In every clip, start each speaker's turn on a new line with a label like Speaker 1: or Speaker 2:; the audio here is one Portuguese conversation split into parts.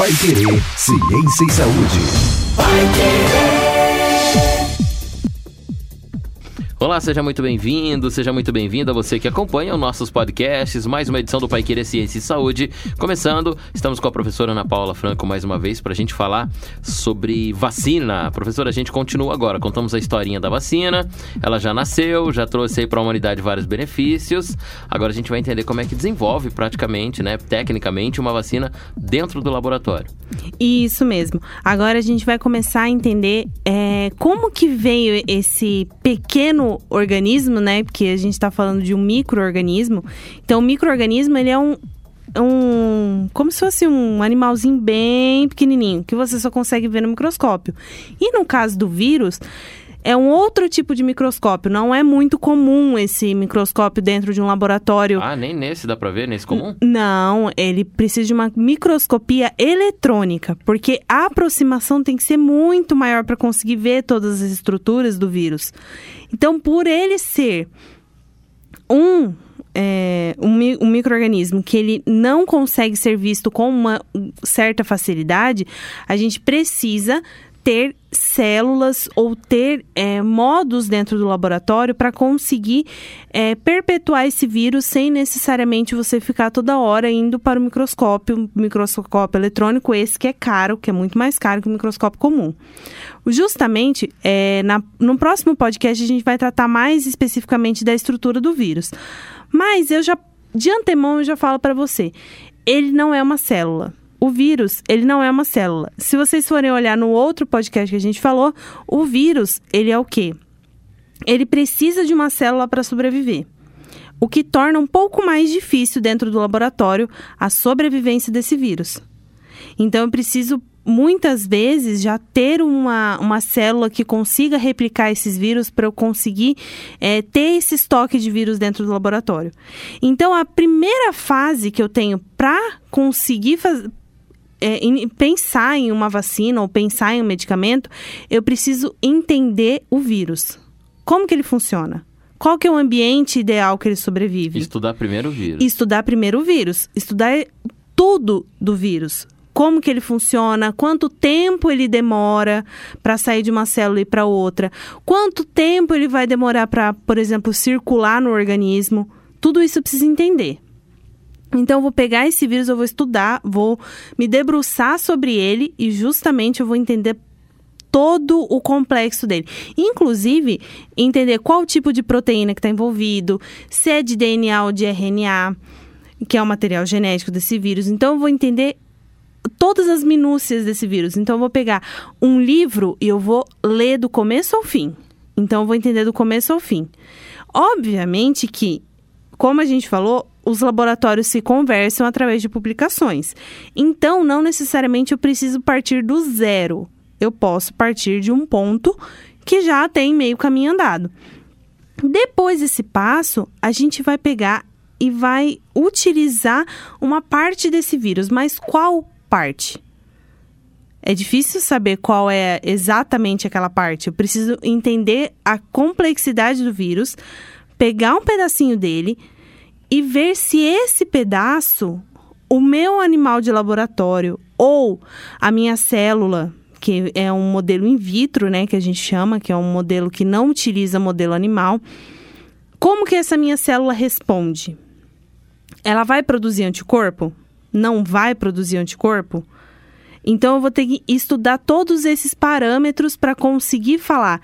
Speaker 1: Pai Querer, Ciência e Saúde. Pai Querer.
Speaker 2: Olá, seja muito bem-vindo, seja muito bem-vinda você que acompanha os nossos podcasts, mais uma edição do Pai Querer Ciência e Saúde. Começando, estamos com a professora Ana Paula Franco mais uma vez para a gente falar sobre vacina. Professora, a gente continua agora, contamos a historinha da vacina, ela já nasceu, já trouxe aí para a humanidade vários benefícios. Agora a gente vai entender como é que desenvolve praticamente, né, tecnicamente, uma vacina dentro do laboratório.
Speaker 3: Isso mesmo. Agora a gente vai começar a entender é, como que veio esse pequeno organismo, né? Porque a gente está falando de um microorganismo. Então, o microorganismo ele é um, um. como se fosse um animalzinho bem pequenininho, que você só consegue ver no microscópio. E no caso do vírus, é um outro tipo de microscópio. Não é muito comum esse microscópio dentro de um laboratório.
Speaker 2: Ah, nem nesse dá para ver, nesse comum?
Speaker 3: Não, ele precisa de uma microscopia eletrônica, porque a aproximação tem que ser muito maior para conseguir ver todas as estruturas do vírus. Então, por ele ser um é, um, um microorganismo que ele não consegue ser visto com uma certa facilidade, a gente precisa ter células ou ter é, modos dentro do laboratório para conseguir é, perpetuar esse vírus sem necessariamente você ficar toda hora indo para o microscópio, microscópio eletrônico, esse que é caro, que é muito mais caro que o microscópio comum. Justamente, é, na, no próximo podcast a gente vai tratar mais especificamente da estrutura do vírus. Mas eu já, de antemão, eu já falo para você, ele não é uma célula o vírus, ele não é uma célula. Se vocês forem olhar no outro podcast que a gente falou, o vírus, ele é o quê? Ele precisa de uma célula para sobreviver. O que torna um pouco mais difícil dentro do laboratório a sobrevivência desse vírus. Então eu preciso muitas vezes já ter uma, uma célula que consiga replicar esses vírus para eu conseguir é, ter esse estoque de vírus dentro do laboratório. Então, a primeira fase que eu tenho para conseguir fazer é, em, pensar em uma vacina ou pensar em um medicamento, eu preciso entender o vírus. Como que ele funciona? Qual que é o ambiente ideal que ele sobrevive?
Speaker 2: Estudar primeiro o vírus.
Speaker 3: Estudar primeiro o vírus. Estudar tudo do vírus. Como que ele funciona, quanto tempo ele demora para sair de uma célula e para outra, quanto tempo ele vai demorar para, por exemplo, circular no organismo. Tudo isso eu preciso entender. Então, eu vou pegar esse vírus, eu vou estudar, vou me debruçar sobre ele e justamente eu vou entender todo o complexo dele. Inclusive, entender qual tipo de proteína que está envolvido, se é de DNA ou de RNA, que é o material genético desse vírus. Então, eu vou entender todas as minúcias desse vírus. Então, eu vou pegar um livro e eu vou ler do começo ao fim. Então, eu vou entender do começo ao fim. Obviamente que, como a gente falou, os laboratórios se conversam através de publicações. Então, não necessariamente eu preciso partir do zero. Eu posso partir de um ponto que já tem meio caminho andado. Depois desse passo, a gente vai pegar e vai utilizar uma parte desse vírus, mas qual parte? É difícil saber qual é exatamente aquela parte. Eu preciso entender a complexidade do vírus, pegar um pedacinho dele, e ver se esse pedaço, o meu animal de laboratório ou a minha célula, que é um modelo in vitro, né, que a gente chama, que é um modelo que não utiliza modelo animal, como que essa minha célula responde? Ela vai produzir anticorpo? Não vai produzir anticorpo? Então eu vou ter que estudar todos esses parâmetros para conseguir falar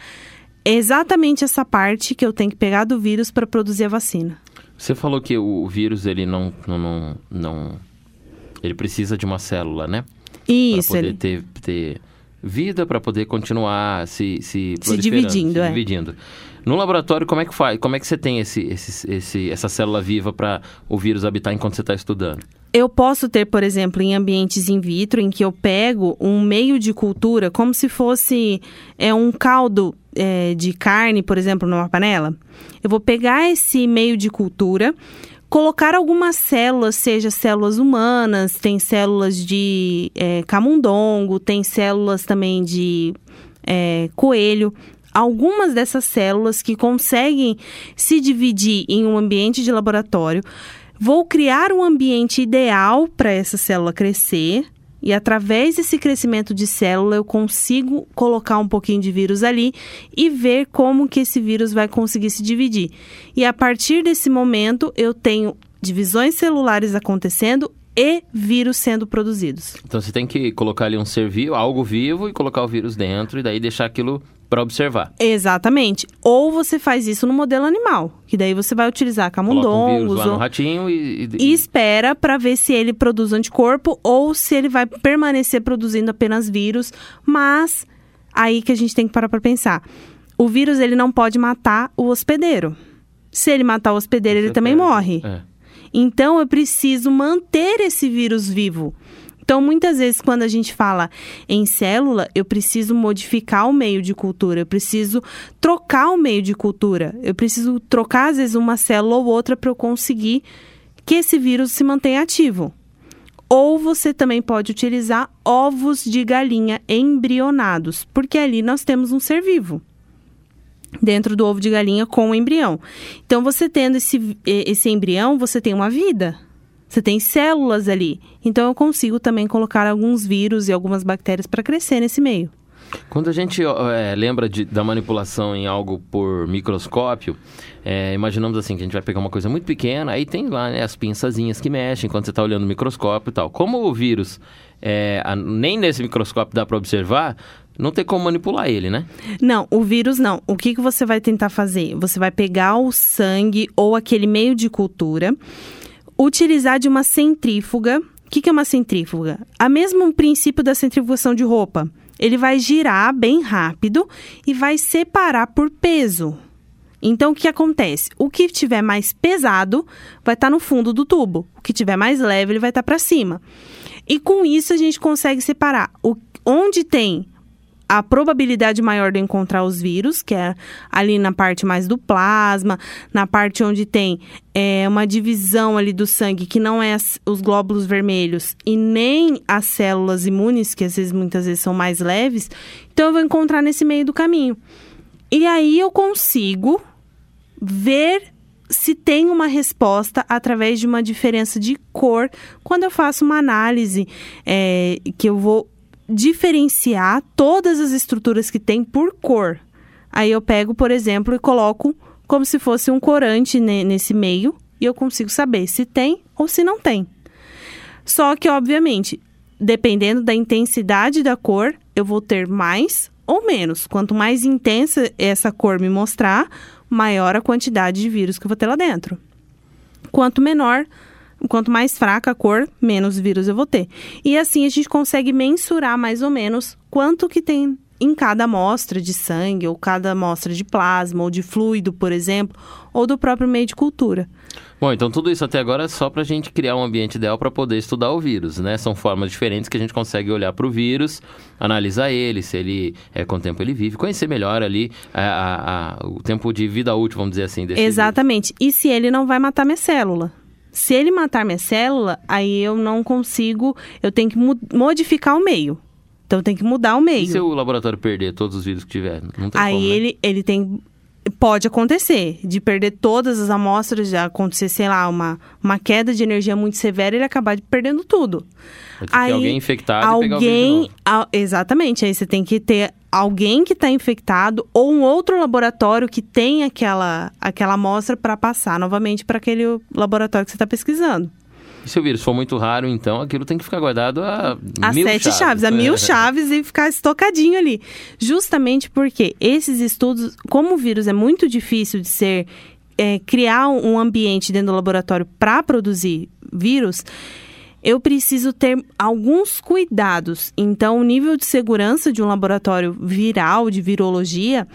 Speaker 3: exatamente essa parte que eu tenho que pegar do vírus para produzir a vacina.
Speaker 2: Você falou que o vírus ele não, não, não, não ele precisa de uma célula, né?
Speaker 3: Isso.
Speaker 2: Para poder
Speaker 3: ele...
Speaker 2: ter, ter vida, para poder continuar se se,
Speaker 3: se dividindo, se
Speaker 2: é. dividindo. No laboratório, como é que faz? Como é que você tem esse, esse, esse essa célula viva para o vírus habitar enquanto você está estudando?
Speaker 3: Eu posso ter, por exemplo, em ambientes in vitro, em que eu pego um meio de cultura, como se fosse é, um caldo é, de carne, por exemplo, numa panela. Eu vou pegar esse meio de cultura, colocar algumas células, seja células humanas, tem células de é, camundongo, tem células também de é, coelho. Algumas dessas células que conseguem se dividir em um ambiente de laboratório. Vou criar um ambiente ideal para essa célula crescer E através desse crescimento de célula, eu consigo colocar um pouquinho de vírus ali e ver como que esse vírus vai conseguir se dividir. E a partir desse momento, eu tenho divisões celulares acontecendo e vírus sendo produzidos.
Speaker 2: Então você tem que colocar ali um ser vivo, algo vivo, e colocar o vírus dentro, e daí deixar aquilo para observar.
Speaker 3: Exatamente. Ou você faz isso no modelo animal, que daí você vai utilizar
Speaker 2: um
Speaker 3: camundongos
Speaker 2: vírus lá no
Speaker 3: ou-
Speaker 2: ratinho e... e-
Speaker 3: e espera para ver se ele produz anticorpo ou se ele vai permanecer produzindo apenas vírus, mas aí que a gente tem que parar para pensar. O vírus ele não pode matar o hospedeiro. Se ele matar o hospedeiro, ele também
Speaker 2: perde.
Speaker 3: morre.
Speaker 2: É.
Speaker 3: Então eu preciso manter esse vírus vivo. Então, muitas vezes, quando a gente fala em célula, eu preciso modificar o meio de cultura, eu preciso trocar o meio de cultura, eu preciso trocar, às vezes, uma célula ou outra para eu conseguir que esse vírus se mantenha ativo. Ou você também pode utilizar ovos de galinha embrionados, porque ali nós temos um ser vivo dentro do ovo de galinha com o embrião. Então, você tendo esse, eh, esse embrião, você tem uma vida. Você tem células ali. Então, eu consigo também colocar alguns vírus e algumas bactérias para crescer nesse meio.
Speaker 2: Quando a gente é, lembra de- da manipulação em algo por microscópio, é, imaginamos assim, que a gente vai pegar uma coisa muito pequena, aí tem lá né, as pinçazinhas que mexem quando você está olhando o microscópio e tal. Como o vírus, é, a- nem nesse microscópio dá para observar, não tem como manipular ele, né?
Speaker 3: Não, o vírus não. O que, que você vai tentar fazer? Você vai pegar o sangue ou aquele meio de cultura, utilizar de uma centrífuga. O que, que é uma centrífuga? A mesmo princípio da centrifugação de roupa. Ele vai girar bem rápido e vai separar por peso. Então, o que acontece? O que tiver mais pesado vai estar no fundo do tubo. O que tiver mais leve, ele vai estar para cima. E com isso, a gente consegue separar o, onde tem a probabilidade maior de encontrar os vírus, que é ali na parte mais do plasma, na parte onde tem é, uma divisão ali do sangue, que não é os glóbulos vermelhos e nem as células imunes, que às vezes, muitas vezes são mais leves. Então, eu vou encontrar nesse meio do caminho. E aí eu consigo ver se tem uma resposta através de uma diferença de cor quando eu faço uma análise é, que eu vou diferenciar todas as estruturas que tem por cor. Aí eu pego, por exemplo, e coloco como se fosse um corante ne- nesse meio e eu consigo saber se tem ou se não tem. Só que, obviamente, dependendo da intensidade da cor, eu vou ter mais ou menos. Quanto mais intensa essa cor me mostrar, maior a quantidade de vírus que eu vou ter lá dentro. Quanto menor, quanto mais fraca a cor, menos vírus eu vou ter. E assim a gente consegue mensurar mais ou menos quanto que tem em cada amostra de sangue, ou cada amostra de plasma, ou de fluido, por exemplo, ou do próprio meio de cultura.
Speaker 2: Bom, então tudo isso até agora é só para a gente criar um ambiente ideal para poder estudar o vírus, né? São formas diferentes que a gente consegue olhar para o vírus, analisar ele, se ele, é, quanto tempo ele vive, conhecer melhor ali a- a- a- o tempo de vida útil, vamos dizer assim, desse vírus.
Speaker 3: Exatamente. E se ele não vai matar minha célula? Se ele matar minha célula, aí eu não consigo, eu tenho que modificar o meio. Então tem que mudar o meio.
Speaker 2: E se o laboratório perder todos os vírus que tiver? Não tem
Speaker 3: Aí
Speaker 2: como, né?
Speaker 3: ele, ele tem. Pode acontecer de perder todas as amostras, de acontecer, sei lá, uma, uma queda de energia muito severa e ele acabar de perdendo tudo.
Speaker 2: Ter alguém infectado e pegar o vírus de
Speaker 3: alguém,
Speaker 2: novo.
Speaker 3: exatamente, aí você tem que ter alguém que está infectado ou um outro laboratório que tem aquela, aquela amostra para passar novamente para aquele laboratório que você está pesquisando.
Speaker 2: E se o vírus for muito raro, então aquilo tem que ficar guardado a
Speaker 3: A
Speaker 2: mil
Speaker 3: sete chaves, a mil chaves e ficar estocadinho ali. Justamente porque esses estudos, como o vírus é muito difícil de ser, é, criar um ambiente dentro do laboratório para produzir vírus, eu preciso ter alguns cuidados. Então, o nível de segurança de um laboratório viral, de virologia,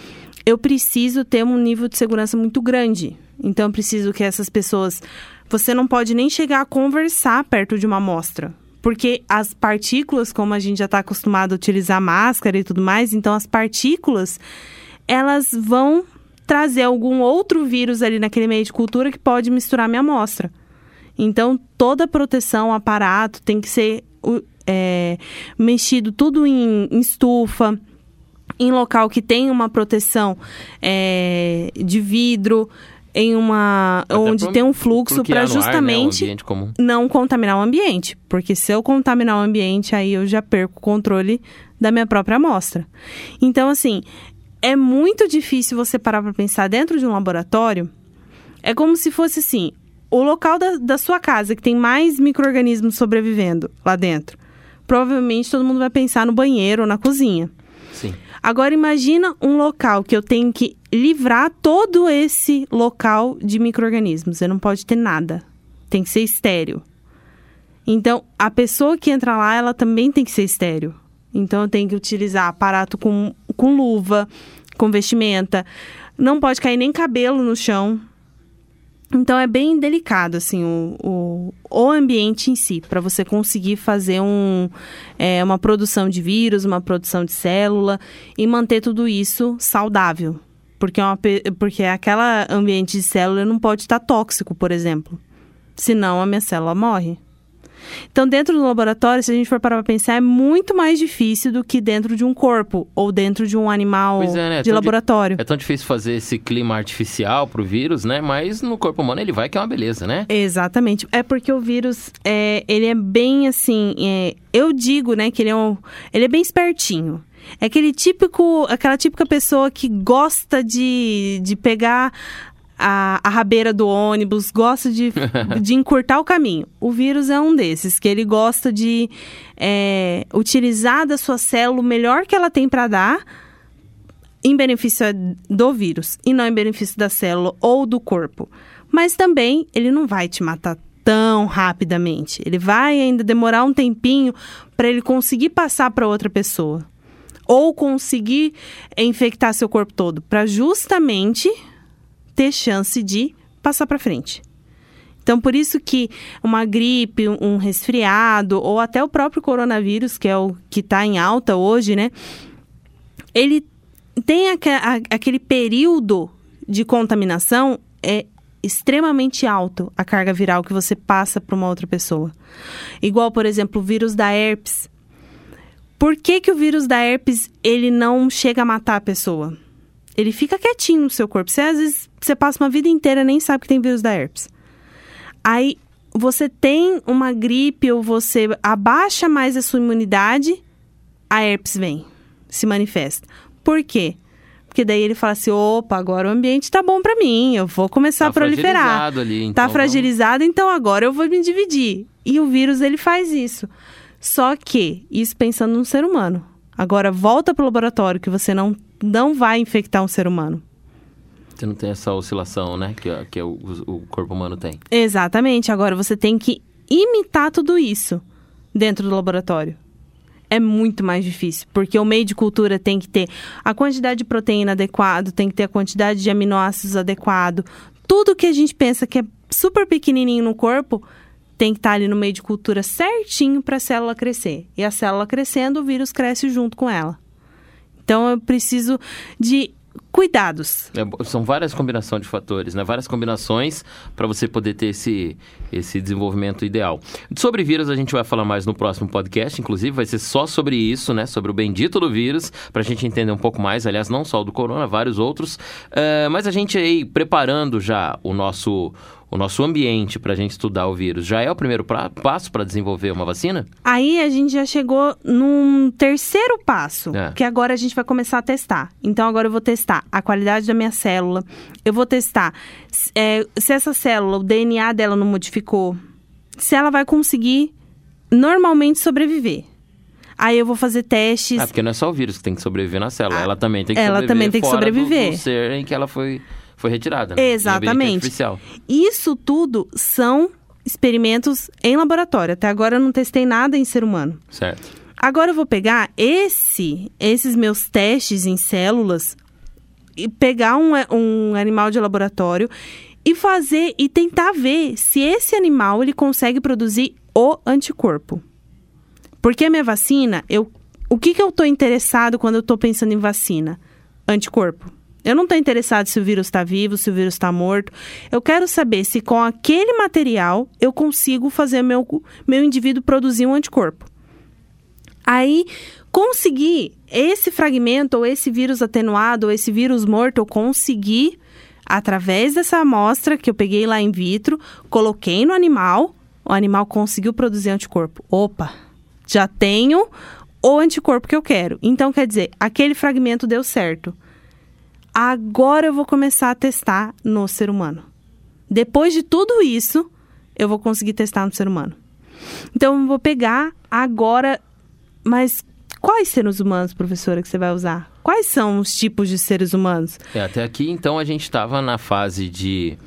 Speaker 3: eu preciso ter um nível de segurança muito grande. Então, eu preciso que essas pessoas. Você não pode nem chegar a conversar perto de uma amostra. Porque as partículas, como a gente já está acostumado a utilizar máscara e tudo mais, então as partículas, elas vão trazer algum outro vírus ali naquele meio de cultura que pode misturar minha amostra. Então, toda proteção, aparato, tem que ser é, mexido tudo em, em estufa, em local que tem uma proteção é, de vidro. em uma
Speaker 2: Até
Speaker 3: onde
Speaker 2: pra
Speaker 3: tem um fluxo para
Speaker 2: no ar, né,
Speaker 3: justamente não contaminar o ambiente, porque se eu contaminar o ambiente, aí eu já perco o controle da minha própria amostra. Então, assim, é muito difícil você parar para pensar dentro de um laboratório. É como se fosse assim, o local da, da sua casa que tem mais micro-organismos sobrevivendo lá dentro. Provavelmente todo mundo vai pensar no banheiro ou na cozinha.
Speaker 2: Sim.
Speaker 3: Agora imagina um local que eu tenho que livrar todo esse local de micro-organismos. Você não pode ter nada. Tem que ser estéreo. Então, a pessoa que entra lá, ela também tem que ser estéreo. Então, eu tenho que utilizar aparato com, com luva, com vestimenta. Não pode cair nem cabelo no chão. Então, é bem delicado, assim, o, o, o ambiente em si, para você conseguir fazer um, é, uma produção de vírus, uma produção de célula e manter tudo isso saudável. Porque, é uma, porque aquela ambiente de célula não pode estar tóxico, por exemplo. Senão, a minha célula morre. Então, dentro do laboratório, se a gente for parar para pensar, é muito mais difícil do que dentro de um corpo ou dentro de um animal
Speaker 2: é, né?
Speaker 3: de
Speaker 2: di-
Speaker 3: laboratório.
Speaker 2: É tão difícil fazer esse clima artificial pro vírus, né? Mas no corpo humano ele vai que é uma beleza, né?
Speaker 3: Exatamente. É porque o vírus, é, ele é bem assim. é, eu digo, né, que ele é, um, ele é bem espertinho. É aquele típico, aquela típica pessoa que gosta de, de pegar a, a rabeira do ônibus, gosta de, de encurtar o caminho. O vírus é um desses, que ele gosta de é, utilizar da sua célula o melhor que ela tem para dar em benefício do vírus e não em benefício da célula ou do corpo. Mas também ele não vai te matar tão rapidamente. Ele vai ainda demorar um tempinho para ele conseguir passar para outra pessoa ou conseguir infectar seu corpo todo, para justamente ter chance de passar para frente. Então, por isso que uma gripe, um resfriado, ou até o próprio coronavírus, que é o que está em alta hoje, né? Ele tem aquele período de contaminação é extremamente alto a carga viral que você passa para uma outra pessoa. Igual, por exemplo, o vírus da herpes. Por que, que o vírus da herpes ele não chega a matar a pessoa? Ele fica quietinho no seu corpo. Você, às vezes, você passa uma vida inteira nem sabe que tem vírus da herpes. Aí você tem uma gripe ou você abaixa mais a sua imunidade, a herpes vem, se manifesta. Por quê? Porque daí ele fala assim: opa, agora o ambiente tá bom pra mim, eu vou começar
Speaker 2: Tá
Speaker 3: a proliferar.
Speaker 2: fragilizado ali, então
Speaker 3: tá
Speaker 2: vamos-
Speaker 3: fragilizado, então agora eu vou me dividir. E o vírus ele faz isso. Só que, isso pensando num ser humano. Agora volta pro laboratório que você não, não vai infectar um ser humano.
Speaker 2: Você não tem essa oscilação, né? Que, que o, o corpo humano tem.
Speaker 3: Exatamente. Agora você tem que imitar tudo isso dentro do laboratório. É muito mais difícil, porque o meio de cultura tem que ter a quantidade de proteína adequado, tem que ter a quantidade de aminoácidos adequado. Tudo que a gente pensa que é super pequenininho no corpo tem que estar ali no meio de cultura certinho para a célula crescer. E a célula crescendo, o vírus cresce junto com ela. Então eu preciso de cuidados.
Speaker 2: É, são várias combinações de fatores, né? Várias combinações para você poder ter esse, esse desenvolvimento ideal. Sobre vírus a gente vai falar mais no próximo podcast, inclusive vai ser só sobre isso, né? Sobre o bendito do vírus, para a gente entender um pouco mais. Aliás, não só o do corona, vários outros. É, mas a gente aí preparando já o nosso o nosso ambiente para a gente estudar o vírus, já é o primeiro pra- passo para desenvolver uma vacina?
Speaker 3: Aí a gente já chegou num terceiro passo,
Speaker 2: É.
Speaker 3: que agora a gente vai começar a testar. Então agora eu vou testar a qualidade da minha célula, eu vou testar se- é, se essa célula, o DNA dela não modificou, se ela vai conseguir normalmente sobreviver. Aí eu vou fazer testes.
Speaker 2: Ah, porque não é só o vírus que tem que sobreviver na célula,
Speaker 3: Ah,
Speaker 2: ela também tem que
Speaker 3: ela
Speaker 2: sobreviver
Speaker 3: também tem que
Speaker 2: fora do-
Speaker 3: sobreviver.
Speaker 2: Do, ser em que ela foi, foi retirada. né?
Speaker 3: Exatamente. Isso tudo são experimentos em laboratório. Até agora eu não testei nada em ser humano.
Speaker 2: Certo.
Speaker 3: Agora eu vou pegar esse, esses meus testes em células e pegar um, um animal de laboratório e fazer e tentar ver se esse animal ele consegue produzir o anticorpo. Porque a minha vacina, eu, o que, que eu estou interessado quando eu estou pensando em vacina? Anticorpo. Eu não estou interessado se o vírus está vivo, se o vírus está morto. Eu quero saber se com aquele material eu consigo fazer meu, meu indivíduo produzir um anticorpo. Aí, conseguir esse fragmento, ou esse vírus atenuado, ou esse vírus morto, eu conseguir através dessa amostra que eu peguei lá in vitro, coloquei no animal, o animal conseguiu produzir anticorpo. Opa, já tenho o anticorpo que eu quero. Então, quer dizer, aquele fragmento deu certo. Agora eu vou começar a testar no ser humano. Depois de tudo isso, eu vou conseguir testar no ser humano. Então, eu vou pegar agora. Mas quais seres humanos, professora, que você vai usar? Quais são os tipos de seres humanos?
Speaker 2: É, até aqui, então, a gente estava na fase de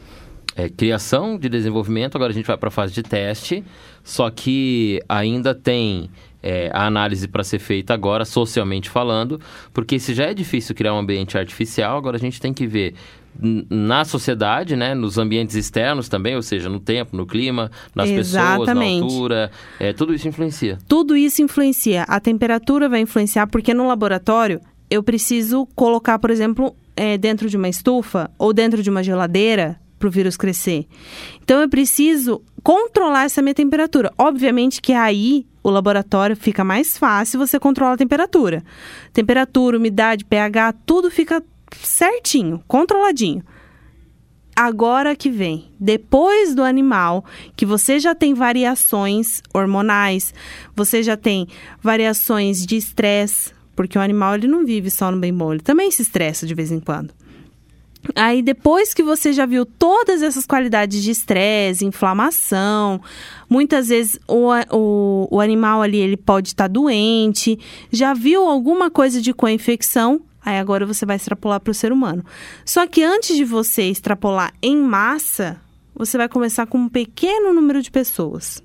Speaker 2: é, criação, de desenvolvimento, agora a gente vai para a fase de teste, só que ainda tem é, a análise para ser feita agora, socialmente falando, porque se já é difícil criar um ambiente artificial, agora a gente tem que ver na sociedade, né, nos ambientes externos também, ou seja, no tempo, no clima, nas Exatamente. pessoas, na altura, é, tudo isso influencia.
Speaker 3: Tudo isso influencia. A temperatura vai influenciar, porque no laboratório eu preciso colocar, por exemplo, é, dentro de uma estufa ou dentro de uma geladeira para o vírus crescer. Então eu preciso controlar essa minha temperatura. Obviamente que aí o laboratório fica mais fácil você controlar a temperatura. Temperatura, umidade, pH, tudo fica certinho, controladinho. Agora que vem, depois do animal, que você já tem variações hormonais, você já tem variações de estresse, porque o animal ele não vive só no bem bom, ele também se estressa de vez em quando. Aí depois que você já viu todas essas qualidades de estresse, inflamação, muitas vezes o, o, o animal ali ele pode estar tá doente, já viu alguma coisa de co-infecção, aí agora você vai extrapolar para o ser humano. Só que antes de você extrapolar em massa, você vai começar com um pequeno número de pessoas.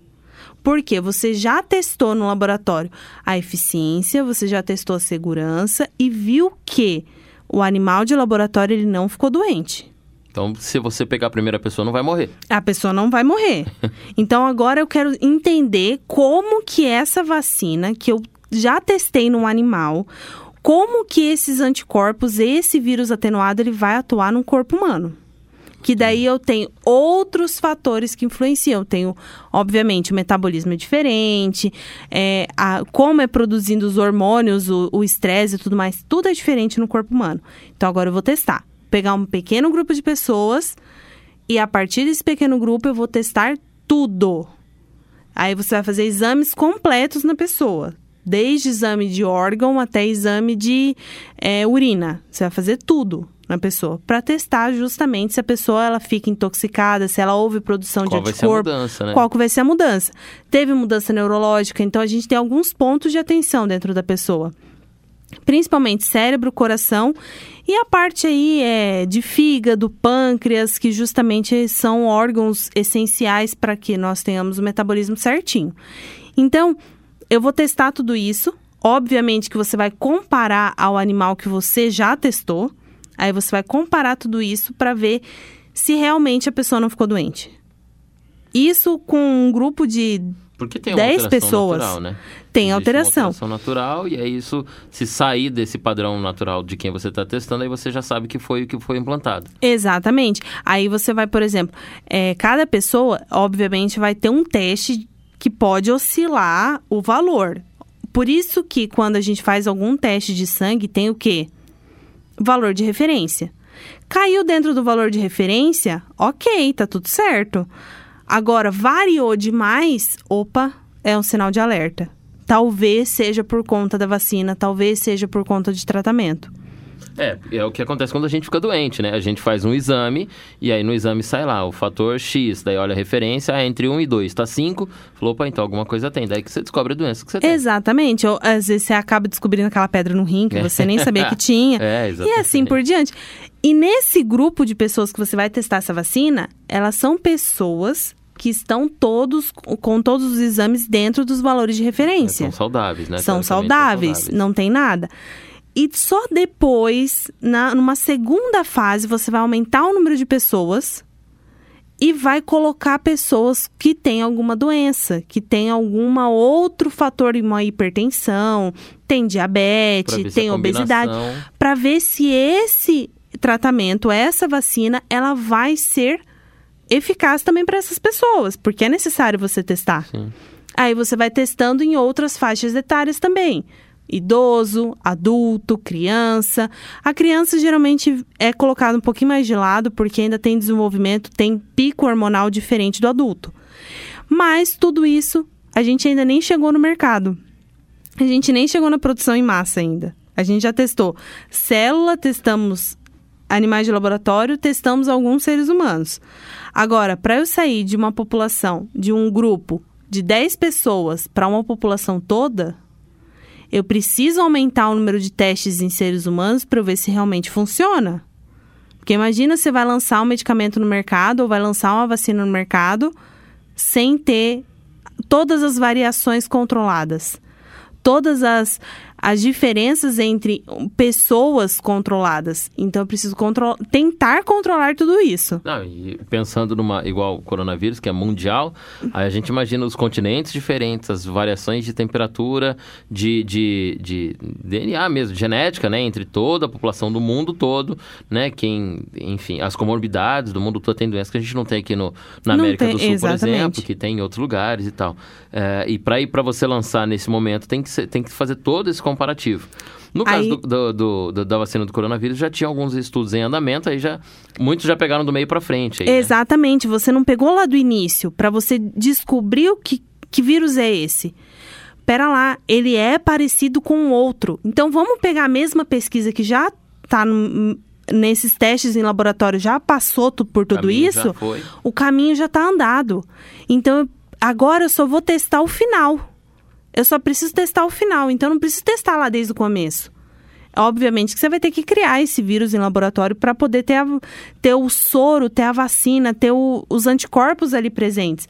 Speaker 3: Porque você já testou no laboratório a eficiência, você já testou a segurança e viu que o animal de laboratório ele não ficou doente.
Speaker 2: Então, se você pegar a primeira pessoa, não vai morrer.
Speaker 3: A pessoa não vai morrer. então, agora eu quero entender como que essa vacina, que eu já testei num animal, como que esses anticorpos, esse vírus atenuado, ele vai atuar no corpo humano que daí eu tenho outros fatores que influenciam. Eu tenho, obviamente, o metabolismo é diferente, é, a, como é produzindo os hormônios, o estresse e tudo mais, tudo é diferente no corpo humano. Então agora eu vou testar. Pegar um pequeno grupo de pessoas e a partir desse pequeno grupo eu vou testar tudo. Aí você vai fazer exames completos na pessoa. Desde exame de órgão até exame de é, urina. Você vai fazer tudo na pessoa para testar justamente se a pessoa ela fica intoxicada, se ela houve produção
Speaker 2: qual
Speaker 3: de anticorpo,
Speaker 2: mudança, né?
Speaker 3: qual que vai ser a mudança. Teve mudança neurológica, então a gente tem alguns pontos de atenção dentro da pessoa. Principalmente cérebro, coração e a parte aí é de fígado, pâncreas, que justamente são órgãos essenciais para que nós tenhamos o metabolismo certinho. Então, eu vou testar tudo isso. Obviamente que você vai comparar ao animal que você já testou. Aí você vai comparar tudo isso para ver se realmente a pessoa não ficou doente. Isso com um grupo de
Speaker 2: porque tem
Speaker 3: 10 pessoas.
Speaker 2: Natural, né?
Speaker 3: Tem
Speaker 2: Existe
Speaker 3: alteração.
Speaker 2: alteração natural e é isso, se sair desse padrão natural de quem você está testando, aí você já sabe que foi o que foi implantado.
Speaker 3: Exatamente. Aí você vai, por exemplo, é, cada pessoa, obviamente, vai ter um teste que pode oscilar o valor. Por isso que quando a gente faz algum teste de sangue, tem o quê? Valor de referência. Caiu dentro do valor de referência, ok, tá tudo certo. Agora, variou demais, opa, é um sinal de alerta. Talvez seja por conta da vacina, talvez seja por conta de tratamento.
Speaker 2: É, é o que acontece quando a gente fica doente, né? A gente faz um exame e aí no exame sai lá o fator X, daí olha a referência, é entre 1 e 2, tá 5, falou, opa, então alguma coisa tem. Daí que você descobre a doença que você tem.
Speaker 3: Exatamente. Ou, às vezes você acaba descobrindo aquela pedra no rim que é. você nem sabia que tinha.
Speaker 2: É, exatamente.
Speaker 3: E assim por diante. E nesse grupo de pessoas que você vai testar essa vacina, elas são pessoas que estão todos com todos os exames dentro dos valores de referência.
Speaker 2: São saudáveis, né?
Speaker 3: São saudáveis, são saudáveis, não tem nada. E só depois, na, numa segunda fase, você vai aumentar o número de pessoas e vai colocar pessoas que têm alguma doença, que tem algum outro fator, uma hipertensão, tem diabetes, tem obesidade, para ver se esse tratamento, essa vacina, ela vai ser eficaz também para essas pessoas, porque é necessário você testar.
Speaker 2: Sim.
Speaker 3: Aí você vai testando em outras faixas etárias também idoso, adulto, criança. A criança geralmente é colocada um pouquinho mais de lado porque ainda tem desenvolvimento, tem pico hormonal diferente do adulto. Mas tudo isso a gente ainda nem chegou no mercado. A gente nem chegou na produção em massa ainda. A gente já testou célula, testamos animais de laboratório, testamos alguns seres humanos. Agora, para eu sair de uma população, de um grupo de 10 pessoas para uma população toda, eu preciso aumentar o número de testes em seres humanos para ver se realmente funciona. Porque imagina você vai lançar um medicamento no mercado ou vai lançar uma vacina no mercado sem ter todas as variações controladas. Todas as as diferenças entre pessoas controladas. Então eu preciso contro tentar controlar tudo isso.
Speaker 2: Não, e pensando numa igual o coronavírus, que é mundial, aí a gente imagina os continentes diferentes, as variações de temperatura, de, de, de DNA mesmo, genética, né, entre toda a população do mundo todo, né, quem, enfim, as comorbidades do mundo todo tem doenças que a gente não tem aqui no, na
Speaker 3: Não
Speaker 2: América
Speaker 3: tem,
Speaker 2: do Sul,
Speaker 3: exatamente.
Speaker 2: por exemplo, que tem em outros lugares e tal. É, e para ir para você lançar nesse momento tem que, ser, tem que fazer todo esse comparativo. No caso
Speaker 3: Aí-
Speaker 2: do, do- do- da vacina do coronavírus, já tinha alguns estudos em andamento, aí já muitos já pegaram do meio para frente. Aí, né?
Speaker 3: Exatamente, você não pegou lá do início para você descobrir o que, que vírus é esse. Pera lá, ele é parecido com o outro. Então vamos pegar a mesma pesquisa que já está nesses testes em laboratório, já passou por tudo isso, o caminho já está andado. Então agora eu só vou testar o final. Eu só preciso testar o final, então eu não preciso testar lá desde o começo. Obviamente que você vai ter que criar esse vírus em laboratório para poder ter, a- ter o soro, ter a vacina, ter o- os anticorpos ali presentes.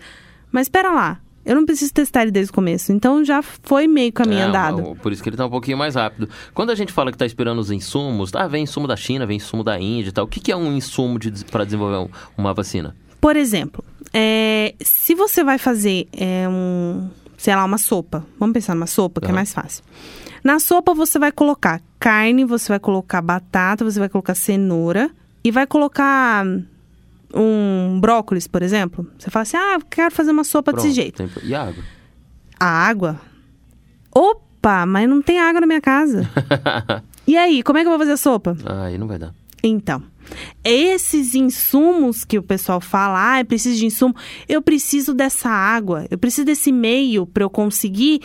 Speaker 3: Mas espera lá, eu não preciso testar ele desde o começo. Então já foi meio caminho
Speaker 2: É,
Speaker 3: andado.
Speaker 2: Por isso que ele tá um pouquinho mais rápido. Quando a gente fala que tá esperando os insumos, ah, vem insumo da China, vem insumo da Índia e tal. O que, que é um insumo de, para desenvolver um- uma vacina?
Speaker 3: Por exemplo, é, se você vai fazer é, um, sei lá, uma sopa. Vamos pensar numa sopa, que é
Speaker 2: Aham.
Speaker 3: mais fácil. Na sopa você vai colocar carne, você vai colocar batata, você vai colocar cenoura e vai colocar um brócolis, por exemplo. Você fala assim: "Ah, quero fazer uma sopa
Speaker 2: Pronto,
Speaker 3: desse jeito".
Speaker 2: E água?
Speaker 3: A água? Opa, mas não tem água na minha casa. e aí, como é que eu vou fazer a sopa?
Speaker 2: ah, aí não vai dar.
Speaker 3: Então, esses insumos que o pessoal fala, ah, eu preciso de insumo, eu preciso dessa água, eu preciso desse meio para eu conseguir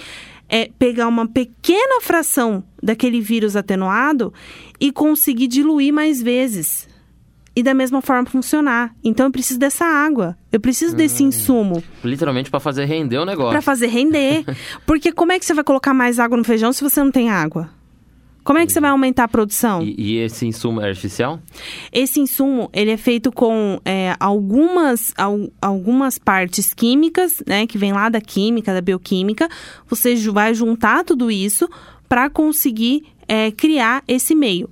Speaker 3: é, pegar uma pequena fração daquele vírus atenuado e conseguir diluir mais vezes. E da mesma forma funcionar. Então eu preciso dessa água, eu preciso desse insumo
Speaker 2: Literalmente para fazer render o negócio.
Speaker 3: para fazer render. Porque como é que você vai colocar mais água no feijão se você não tem água? Como é que você vai aumentar a produção?
Speaker 2: E, e esse insumo é artificial?
Speaker 3: Esse insumo, ele é feito com é, algumas, al- algumas partes químicas, né? Que vem lá da química, da bioquímica. Você vai juntar tudo isso para conseguir é, criar esse meio.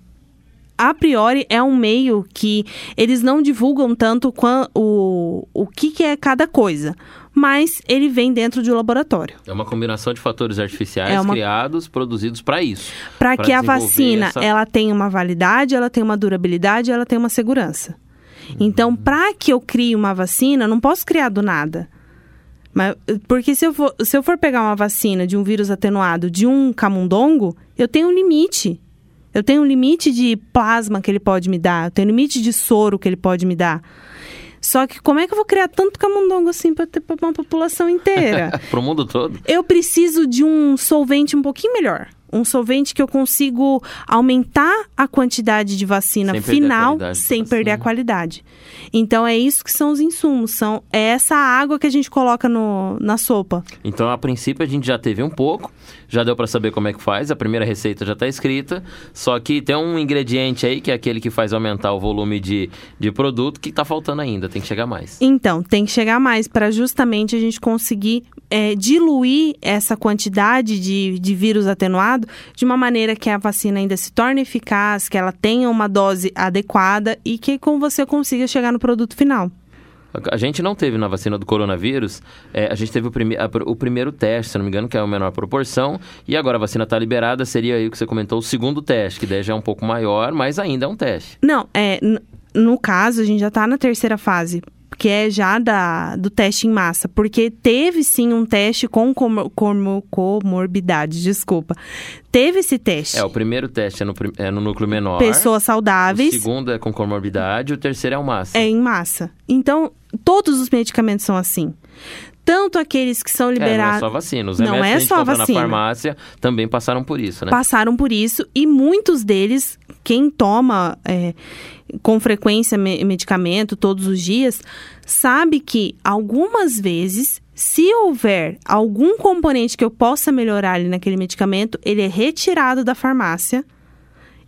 Speaker 3: A priori, é um meio que eles não divulgam tanto o, o que, que é cada coisa. Mas ele vem dentro de um laboratório.
Speaker 2: É uma combinação de fatores artificiais
Speaker 3: É uma-
Speaker 2: criados, produzidos para isso.
Speaker 3: Para que a vacina
Speaker 2: essa-
Speaker 3: ela tenha uma validade, ela tenha uma durabilidade, ela tenha uma segurança. Então, para que eu crie uma vacina, não posso criar do nada. Mas, porque se eu, for, se eu for pegar uma vacina de um vírus atenuado de um camundongo, eu tenho um limite. Eu tenho um limite de plasma que ele pode me dar, eu tenho um limite de soro que ele pode me dar. Só que como é que eu vou criar tanto camundongo assim para uma população inteira?
Speaker 2: Pro mundo todo.
Speaker 3: eu preciso de um solvente um pouquinho melhor. Um solvente que eu consigo aumentar a quantidade de vacina
Speaker 2: Sem
Speaker 3: final sem perder a qualidade. Então é isso que são os insumos, são é essa água que a gente coloca no, na sopa.
Speaker 2: Então, a princípio, a gente já teve um pouco, já deu para saber como é que faz, a primeira receita já está escrita, só que tem um ingrediente aí, que é aquele que faz aumentar o volume de, de produto, que está faltando ainda, tem que chegar mais.
Speaker 3: Então, tem que chegar mais para justamente a gente conseguir é, diluir essa quantidade de, de vírus atenuado de uma maneira que a vacina ainda se torne eficaz, que ela tenha uma dose adequada e que com você consiga chegar no produto final.
Speaker 2: A gente não teve na vacina do coronavírus, é, a gente teve o, prime a- o primeiro teste, se não me engano, que é a menor proporção, e agora a vacina está liberada, seria aí o que você comentou, o segundo teste, que daí já é um pouco maior, mas ainda é um teste.
Speaker 3: Não, é, no caso, a gente já tá na terceira fase. Que é já da, do teste em massa, porque teve sim um teste com comor, comorbidade, desculpa. Teve esse teste.
Speaker 2: É, o primeiro teste é no, é no núcleo menor.
Speaker 3: Pessoas saudáveis.
Speaker 2: O segundo é com comorbidade, o terceiro é o massa.
Speaker 3: É em massa. Então, todos os medicamentos são assim. Tanto aqueles que são liberados.
Speaker 2: É, não é só vacina. Os
Speaker 3: não é só vacina.
Speaker 2: na farmácia também passaram por isso, né?
Speaker 3: Passaram por isso e muitos deles, quem toma é, com frequência me medicamento todos os dias, sabe que algumas vezes, se houver algum componente que eu possa melhorar ali naquele medicamento, ele é retirado da farmácia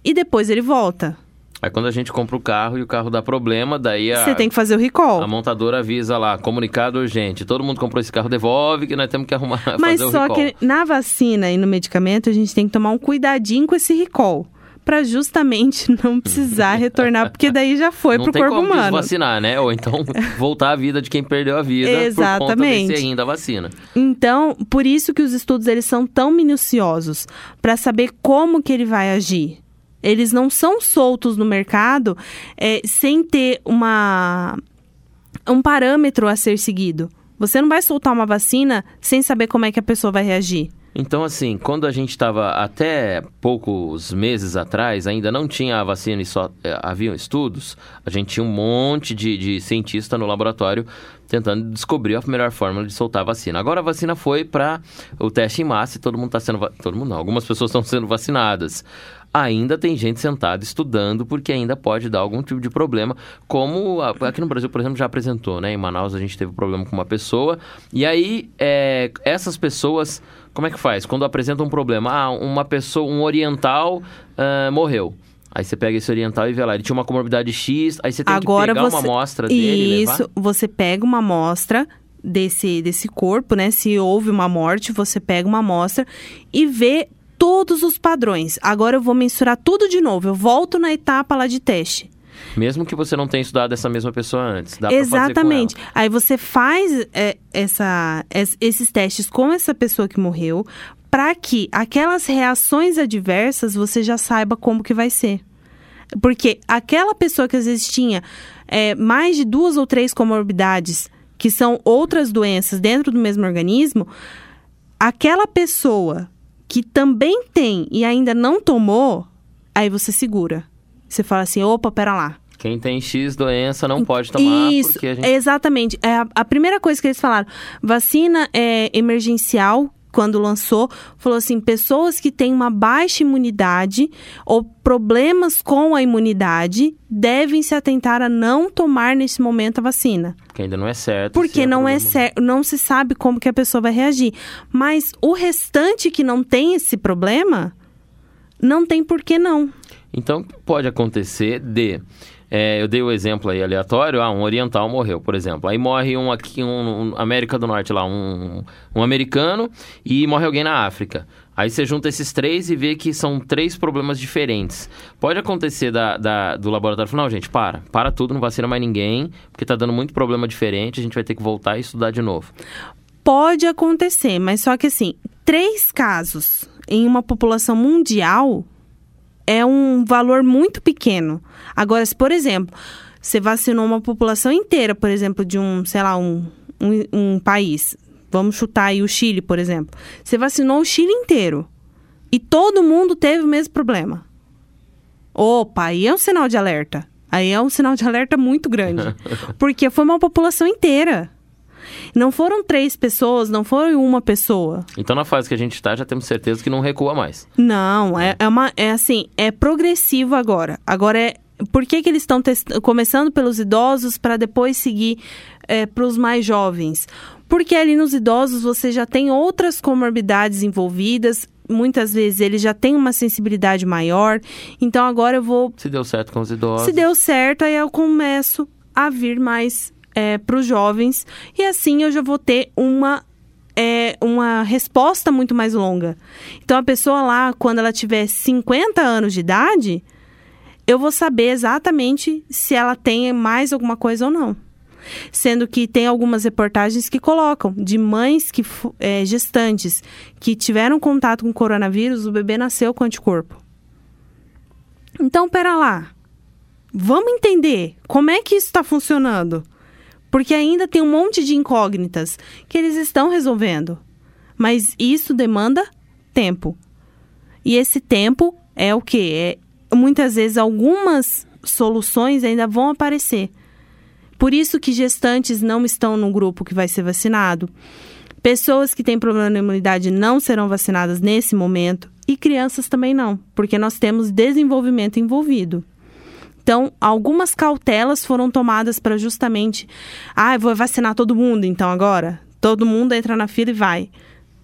Speaker 3: e depois ele volta.
Speaker 2: Aí quando a gente compra o carro e o carro dá problema, daí a,
Speaker 3: Você tem que fazer o recall.
Speaker 2: a montadora avisa lá, comunicado urgente. Todo mundo comprou esse carro, devolve que nós temos que arrumar,
Speaker 3: Mas só que na vacina e no medicamento a gente tem que tomar um cuidadinho com esse recall. Pra justamente não precisar retornar, porque daí já foi
Speaker 2: não
Speaker 3: pro
Speaker 2: tem
Speaker 3: corpo
Speaker 2: como
Speaker 3: humano.
Speaker 2: vacinar, né? Ou então voltar à vida de quem perdeu a vida por conta
Speaker 3: Exatamente.
Speaker 2: ainda vacina.
Speaker 3: Então, por isso que os estudos eles são tão minuciosos para saber como que ele vai agir. Eles não são soltos no mercado é, sem ter uma um parâmetro a ser seguido. Você não vai soltar uma vacina sem saber como é que a pessoa vai reagir.
Speaker 2: Então, assim, quando a gente estava até poucos meses atrás, ainda não tinha a vacina e só eh, haviam estudos, a gente tinha um monte de, de cientista no laboratório tentando descobrir a melhor forma de soltar a vacina. Agora a vacina foi para o teste em massa e todo mundo está sendo... Todo mundo não, algumas pessoas estão sendo vacinadas. Ainda tem gente sentada estudando porque ainda pode dar algum tipo de problema, como aqui no Brasil, por exemplo, já apresentou, né? Em Manaus a gente teve problema com uma pessoa e aí eh, essas pessoas... Como é que faz? Quando apresenta um problema, ah, uma pessoa, um oriental ah, morreu. Aí você pega esse oriental e vê lá, ele tinha uma comorbidade X, aí você tem
Speaker 3: Agora
Speaker 2: que pegar
Speaker 3: você
Speaker 2: uma amostra dele e levar.
Speaker 3: Isso, você pega uma amostra desse desse corpo, né? Se houve uma morte, você pega uma amostra e vê todos os padrões. Agora eu vou mensurar tudo de novo. Eu volto na etapa lá de teste.
Speaker 2: Mesmo que você não tenha estudado essa mesma pessoa antes, dá
Speaker 3: Exatamente. Aí você faz é, essa, es- esses testes com essa pessoa que morreu, para que aquelas reações adversas você já saiba como que vai ser. Porque aquela pessoa que às vezes tinha é, mais de duas ou três comorbidades, que são outras doenças dentro do mesmo organismo, aquela pessoa que também tem e ainda não tomou, aí você segura. Você fala assim, opa, pera lá.
Speaker 2: Quem tem X doença não pode tomar
Speaker 3: Isso,
Speaker 2: porque a gente...
Speaker 3: exatamente. É a, a primeira coisa que eles falaram, vacina é emergencial, quando lançou, falou assim, pessoas que têm uma baixa imunidade ou problemas com a imunidade devem se atentar a não tomar nesse momento a vacina.
Speaker 2: Porque ainda não é certo.
Speaker 3: Porque
Speaker 2: se
Speaker 3: não é
Speaker 2: problema.
Speaker 3: certo, não se sabe como que a pessoa vai reagir. Mas o restante que não tem esse problema, não tem por que não.
Speaker 2: Então, pode acontecer de... é, eu dei o exemplo aí aleatório, ah, um oriental morreu, por exemplo. Aí morre um aqui, um, um América do Norte lá, um, um americano, e morre alguém na África. Aí você junta esses três e vê que são três problemas diferentes. Pode acontecer da, da- do laboratório falar, não, gente, para, para tudo, não vacina mais ninguém, porque tá dando muito problema diferente, a gente vai ter que voltar e estudar de novo.
Speaker 3: Pode acontecer, mas só que assim, três casos em uma população mundial é um valor muito pequeno. Agora, se, por exemplo, você vacinou uma população inteira, por exemplo, de um, sei lá, um, um, um país. Vamos chutar aí o Chile, por exemplo. Você vacinou o Chile inteiro. E todo mundo teve o mesmo problema. Opa, aí é um sinal de alerta. Aí é um sinal de alerta muito grande. porque foi uma população inteira. Não foram três pessoas, não foi uma pessoa.
Speaker 2: Então, na fase que a gente está, já temos certeza que não recua mais.
Speaker 3: Não, é, é uma. É assim, é progressivo agora. Agora é. Por que, que eles estão começando pelos idosos para depois seguir para os mais jovens? Porque ali nos idosos você já tem outras comorbidades envolvidas, muitas vezes eles já têm uma sensibilidade maior. Então agora eu vou
Speaker 2: Se deu certo com os idosos.
Speaker 3: se deu certo, aí eu começo a vir mais para os jovens. E assim eu já vou ter uma, é, uma resposta muito mais longa. Então, a pessoa lá, quando ela tiver 50 anos de idade, eu vou saber exatamente se ela tem mais alguma coisa ou não. Sendo que tem algumas reportagens que colocam de mães que é, gestantes que tiveram contato com coronavírus, o bebê nasceu com anticorpo. Então, pera lá. Vamos entender como é que isso está funcionando. Porque ainda tem um monte de incógnitas que eles estão resolvendo. Mas isso demanda tempo. E esse tempo é o quê? É, muitas vezes algumas soluções ainda vão aparecer. Por isso que gestantes não estão no grupo que vai ser vacinado. Pessoas que têm problema de imunidade não serão vacinadas nesse momento e crianças também não, porque nós temos desenvolvimento envolvido. Então, algumas cautelas foram tomadas para justamente, ah, eu vou vacinar todo mundo então agora. Todo mundo entra na fila e vai.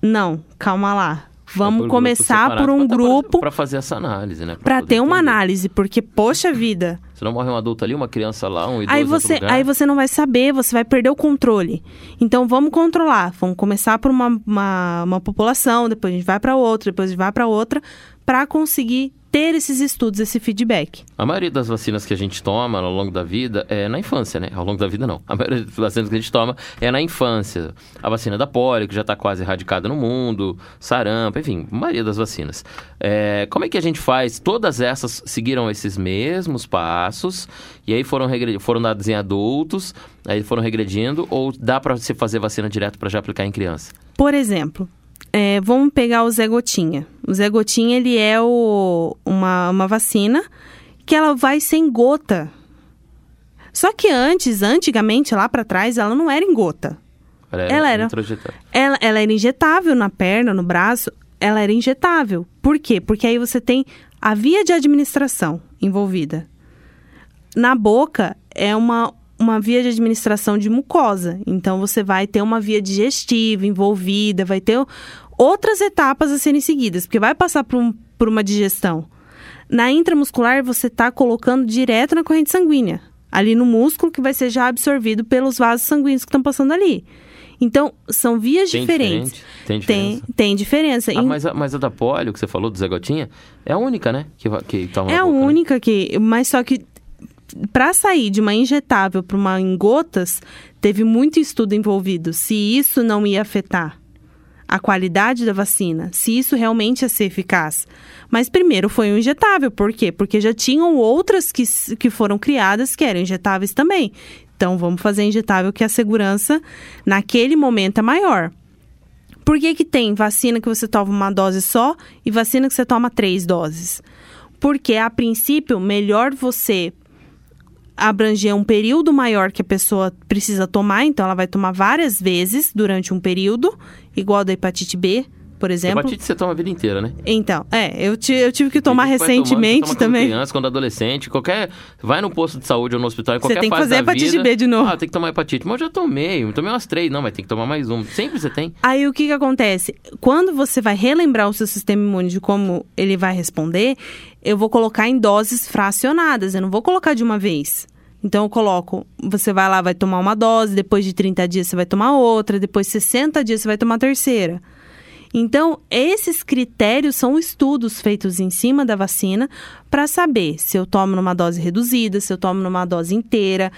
Speaker 3: Não, calma lá. Vamos começar por um grupo
Speaker 2: para fazer essa análise, né?
Speaker 3: Para ter uma entender. análise, porque poxa vida.
Speaker 2: Se não morre um adulto ali, uma criança lá, um idoso
Speaker 3: aí você, aí você não vai saber, você vai perder o controle. Então vamos controlar, vamos começar por uma, uma, uma população, depois a gente vai para outra, depois a gente vai para outra, para conseguir ter esses estudos, esse feedback.
Speaker 2: A maioria das vacinas que a gente toma ao longo da vida é na infância, né? Ao longo da vida, não. A maioria das vacinas que a gente toma é na infância. A vacina da polio, que já está quase erradicada no mundo, sarampo, enfim, a maioria das vacinas. É, como é que a gente faz? Todas essas seguiram esses mesmos passos e aí foram, foram dados em adultos, aí foram regredindo, ou dá para você fazer vacina direto para já aplicar em criança?
Speaker 3: Por exemplo, é, vamos pegar o Zé Gotinha. O Zé Gotinha, ele é o, uma, uma vacina que ela vai sem gota. Só que antes, antigamente, lá para trás, ela não era em gota.
Speaker 2: Ela era,
Speaker 3: ela era, ela, ela era injetável na perna, no braço. Ela era injetável. Por quê? Porque aí você tem a via de administração envolvida. Na boca é uma uma via de administração de mucosa. Então, você vai ter uma via digestiva envolvida, vai ter outras etapas a serem seguidas, porque vai passar por, um, por uma digestão. Na intramuscular, você está colocando direto na corrente sanguínea, ali no músculo, que vai ser já absorvido pelos vasos sanguíneos que estão passando ali. Então, são vias
Speaker 2: tem
Speaker 3: diferentes.
Speaker 2: Tem diferença?
Speaker 3: Tem, tem diferença.
Speaker 2: Ah, mas, a, mas a da polio, que você falou, do Zé Gotinha, é a única, né? Que, que toma
Speaker 3: É a
Speaker 2: boca,
Speaker 3: né? única
Speaker 2: né?
Speaker 3: que... Mas só que para sair de uma injetável para uma em gotas, teve muito estudo envolvido. Se isso não ia afetar a qualidade da vacina, se isso realmente ia ser eficaz. Mas primeiro foi um injetável, por quê? Porque já tinham outras que, que foram criadas que eram injetáveis também. Então vamos fazer injetável que a segurança naquele momento é maior. Por que, que tem vacina que você toma uma dose só e vacina que você toma três doses? Porque, a princípio, melhor você abranger um período maior que a pessoa precisa tomar, então ela vai tomar várias vezes durante um período, igual da hepatite B, por exemplo.
Speaker 2: Hepatite você toma a vida inteira, né?
Speaker 3: Então, é, eu, eu tive que tomar recentemente
Speaker 2: tomando,
Speaker 3: também.
Speaker 2: Quando criança, quando adolescente, qualquer. Vai no posto de saúde ou no hospital, em qualquer
Speaker 3: Você tem que fazer hepatite
Speaker 2: vida,
Speaker 3: B de novo.
Speaker 2: Ah, tem que tomar hepatite. Mas eu já tomei, eu tomei umas três, não, mas tem que tomar mais um. Sempre você tem.
Speaker 3: Aí o que, que acontece? Quando você vai relembrar o seu sistema imune de como ele vai responder, eu vou colocar em doses fracionadas, eu não vou colocar de uma vez. Então eu coloco, você vai lá, vai tomar uma dose, depois de 30 dias você vai tomar outra, depois de 60 dias você vai tomar a terceira. Então, esses critérios são estudos feitos em cima da vacina para saber se eu tomo numa dose reduzida, se eu tomo numa dose inteira,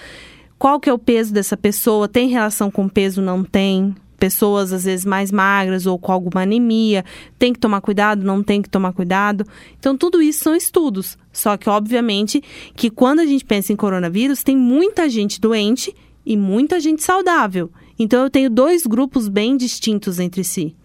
Speaker 3: qual que é o peso dessa pessoa, tem relação com peso, não tem, pessoas às vezes mais magras ou com alguma anemia, tem que tomar cuidado, não tem que tomar cuidado. Então, tudo isso são estudos. Só que, obviamente, que quando a gente pensa em coronavírus, tem muita gente doente e muita gente saudável. Então, eu tenho dois grupos bem distintos entre si.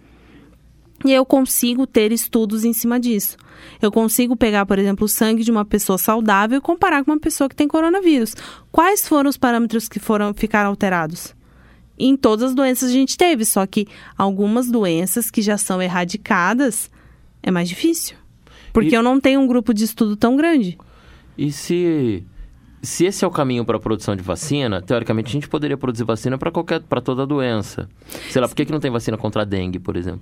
Speaker 3: E eu consigo ter estudos em cima disso. Eu consigo pegar, por exemplo, o sangue de uma pessoa saudável e comparar com uma pessoa que tem coronavírus. Quais foram os parâmetros que foram ficaram alterados? Em todas as doenças a gente teve, só que algumas doenças que já são erradicadas é mais difícil. Porque e... eu não tenho um grupo de estudo tão grande.
Speaker 2: E se se esse é o caminho para a produção de vacina, teoricamente a gente poderia produzir vacina para qualquer para toda doença. Sei lá, por que, que não tem vacina contra a dengue, por exemplo?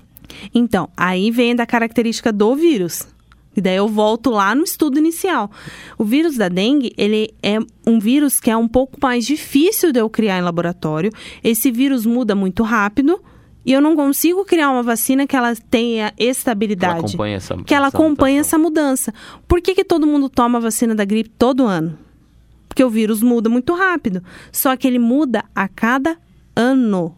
Speaker 3: Então, aí vem da característica do vírus. E daí eu volto lá no estudo inicial. O vírus da dengue, ele é um vírus que é um pouco mais difícil de eu criar em laboratório. Esse vírus muda muito rápido. E eu não consigo criar uma vacina que ela tenha estabilidade.
Speaker 2: Que ela acompanhe essa,
Speaker 3: que ela acompanhe essa mudança. Por que, que todo mundo toma a vacina da gripe todo ano? Porque o vírus muda muito rápido. Só que ele muda a cada ano.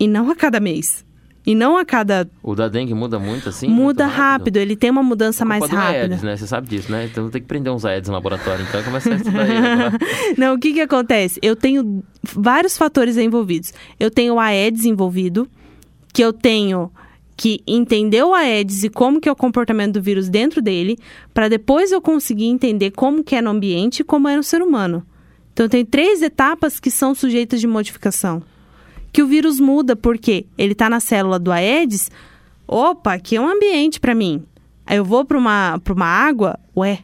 Speaker 3: E não a cada mês. E não a cada.
Speaker 2: O da dengue muda muito assim?
Speaker 3: muda
Speaker 2: muito
Speaker 3: rápido. ele tem uma mudança
Speaker 2: É
Speaker 3: mais rápida.
Speaker 2: Aedes, né? Você sabe disso, né? Então tem que prender uns Aedes no laboratório. Então começa a estudar ele agora.
Speaker 3: Não, o que que acontece? Eu tenho vários fatores envolvidos. Eu tenho o Aedes envolvido, que eu tenho que entender o Aedes e como que é o comportamento do vírus dentro dele, para depois eu conseguir entender como que é no ambiente e como é no ser humano. Então tem três etapas que são sujeitas de modificação. Que o vírus muda porque ele está na célula do Aedes, opa, aqui é um ambiente para mim. Aí eu vou para uma, pra uma água, ué,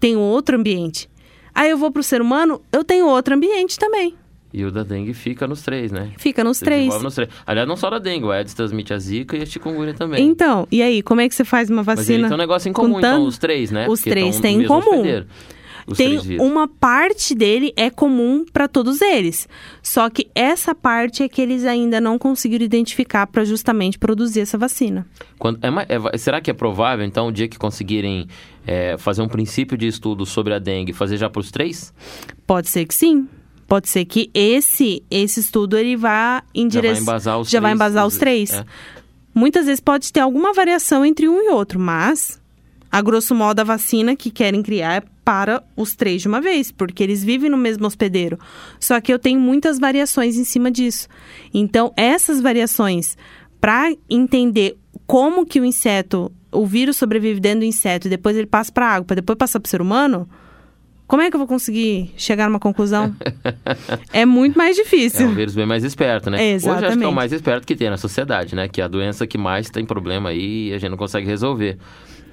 Speaker 3: tem outro ambiente. Aí eu vou para o ser humano, eu tenho outro ambiente também.
Speaker 2: E o da dengue fica nos três, né?
Speaker 3: Fica nos três.
Speaker 2: Nos três. Aliás, não só da dengue, o Aedes transmite a zika e a chikungunya também.
Speaker 3: Então, e aí, como é que você faz uma
Speaker 2: Mas
Speaker 3: vacina?
Speaker 2: tem um negócio em comum, então, os três, né?
Speaker 3: Os
Speaker 2: Porque
Speaker 3: três têm em comum.
Speaker 2: hospedeiro. Os
Speaker 3: Tem uma parte dele é comum para todos eles. Só que essa parte é que eles ainda não conseguiram identificar para justamente produzir essa vacina.
Speaker 2: Quando- é é será que é provável, então, o dia que conseguirem é, fazer um princípio de estudo sobre a dengue, fazer já para os três?
Speaker 3: Pode ser que sim. Pode ser que esse esse estudo ele vá em
Speaker 2: Já vai
Speaker 3: direção
Speaker 2: embasar os
Speaker 3: já vai
Speaker 2: três,
Speaker 3: embasar os três.
Speaker 2: é.
Speaker 3: Muitas vezes pode ter alguma variação entre um e outro, mas a grosso modo a vacina que querem criar é para os três de uma vez, porque eles vivem no mesmo hospedeiro. Só que eu tenho muitas variações em cima disso. Então, essas variações, para entender como que o inseto, o vírus sobrevive dentro do inseto e depois ele passa para a água, para depois passar para o ser humano, como é que eu vou conseguir chegar numa conclusão? é muito mais
Speaker 2: É
Speaker 3: difícil.
Speaker 2: um vírus bem mais esperto, né?
Speaker 3: É,
Speaker 2: Hoje acho que é o
Speaker 3: exatamente.
Speaker 2: mais esperto que tem na sociedade, né? Que é a doença que mais tem problema aí e a gente não consegue resolver.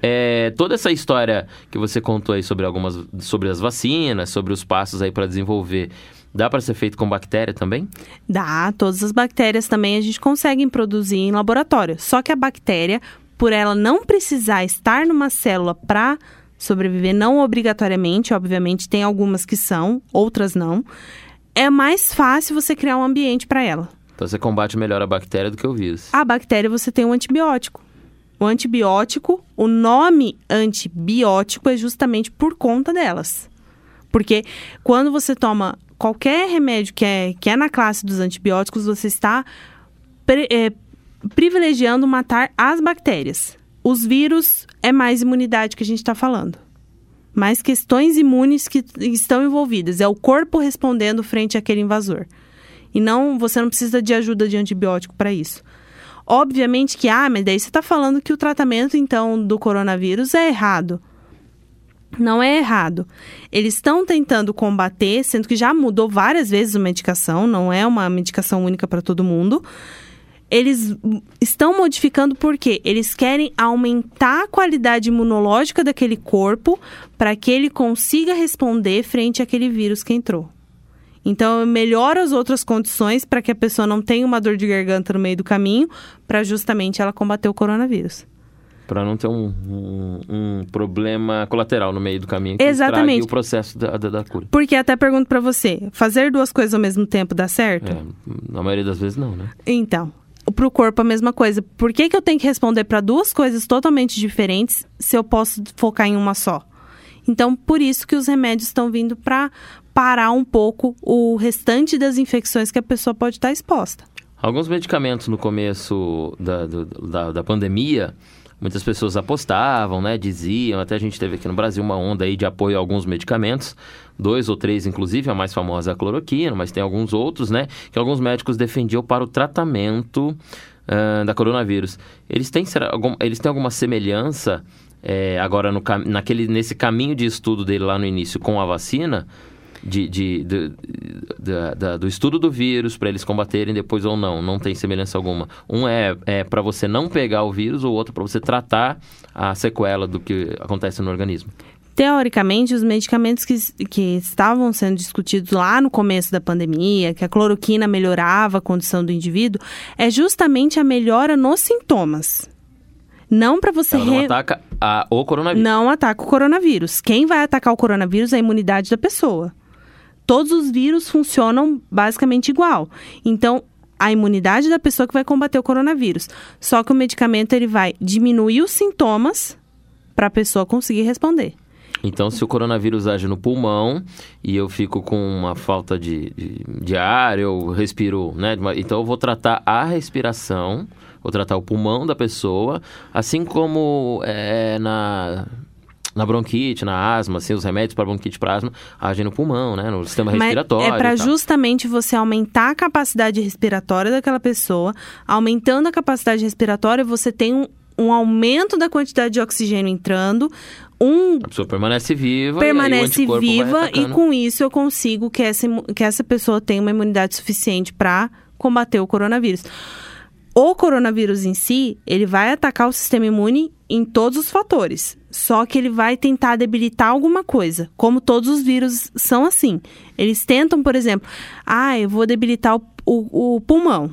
Speaker 2: É, toda essa história que você contou aí sobre algumas sobre as vacinas, sobre os passos aí para desenvolver, dá para ser feito com bactéria também?
Speaker 3: Dá, todas as bactérias também a gente consegue produzir em laboratório. Só que a bactéria, por ela não precisar estar numa célula para sobreviver, não obrigatoriamente, obviamente tem algumas que são, outras não, é mais fácil você criar um ambiente para ela.
Speaker 2: Então você combate melhor a bactéria do que o vírus.
Speaker 3: A bactéria você tem um antibiótico. O antibiótico, o nome antibiótico é justamente por conta delas. Porque quando você toma qualquer remédio que é, que é na classe dos antibióticos, você está pre- é, privilegiando matar as bactérias. Os vírus é mais imunidade que a gente está falando. Mais questões imunes que estão envolvidas. É o corpo respondendo frente àquele invasor. E não, você não precisa de ajuda de antibiótico para isso. Obviamente que, ah, mas daí você está falando que o tratamento, então, do coronavírus é errado. Não é errado. Eles estão tentando combater, sendo que já mudou várias vezes a medicação, não é uma medicação única para todo mundo. Eles estão modificando porque eles querem aumentar a qualidade imunológica daquele corpo para que ele consiga responder frente àquele vírus que entrou. Então, melhora as outras condições para que a pessoa não tenha uma dor de garganta no meio do caminho, para justamente ela combater o coronavírus.
Speaker 2: Para não ter um, um- um problema colateral no meio do caminho que
Speaker 3: Exatamente.
Speaker 2: o processo da, da, da cura.
Speaker 3: Porque até pergunto para você, fazer duas coisas ao mesmo tempo dá certo?
Speaker 2: É, na maioria das vezes não, né?
Speaker 3: Então, pro corpo a mesma coisa. Por que, que eu tenho que responder para duas coisas totalmente diferentes se eu posso focar em uma só? Então, por isso que os remédios estão vindo para parar um pouco o restante das infecções que a pessoa pode estar exposta.
Speaker 2: Alguns medicamentos no começo da, do- da, da pandemia, muitas pessoas apostavam, né? Diziam, até a gente teve aqui no Brasil uma onda aí de apoio a alguns medicamentos, dois ou três, inclusive, a mais famosa é a cloroquina, mas tem alguns outros, né? Que alguns médicos defendiam para o tratamento ah, da coronavírus. Eles têm, será, algum- eles têm alguma semelhança eh, agora no, naquele, nesse caminho de estudo dele lá no início com a vacina? De, de- de- da- do estudo do vírus para eles combaterem depois ou não. Não tem semelhança alguma. Um é, é para você não pegar o vírus, o outro para você tratar a sequela do que acontece no organismo.
Speaker 3: Teoricamente, os medicamentos que, que estavam sendo discutidos lá no começo da pandemia, que a cloroquina melhorava a condição do indivíduo, é justamente a melhora nos sintomas. Não para você
Speaker 2: Ela não
Speaker 3: re-
Speaker 2: ataca a, o coronavírus.
Speaker 3: não ataca o coronavírus. Quem vai atacar o coronavírus é a imunidade da pessoa. Todos os vírus funcionam basicamente igual. Então, a imunidade da pessoa que vai combater o coronavírus. Só que o medicamento ele vai diminuir os sintomas para a pessoa conseguir responder.
Speaker 2: Então, se o coronavírus age no pulmão e eu fico com uma falta de, de, de ar, eu respiro, né? Então, eu vou tratar a respiração, vou tratar o pulmão da pessoa, assim como é, na na bronquite, na asma, assim, os remédios para bronquite para asma agem no pulmão, né, no sistema
Speaker 3: Mas
Speaker 2: respiratório.
Speaker 3: é para
Speaker 2: e
Speaker 3: justamente você aumentar a capacidade respiratória daquela pessoa. Aumentando a capacidade respiratória, você tem um, um aumento da quantidade de oxigênio entrando, um
Speaker 2: A pessoa permanece viva e
Speaker 3: permanece
Speaker 2: vai
Speaker 3: viva e com isso eu consigo que essa, que essa pessoa tenha uma imunidade suficiente para combater o coronavírus. O coronavírus em si, ele vai atacar o sistema imune em todos os fatores. Só que ele vai tentar debilitar alguma coisa. Como todos os vírus são assim. Eles tentam, por exemplo, ah, eu vou debilitar o, o- o pulmão.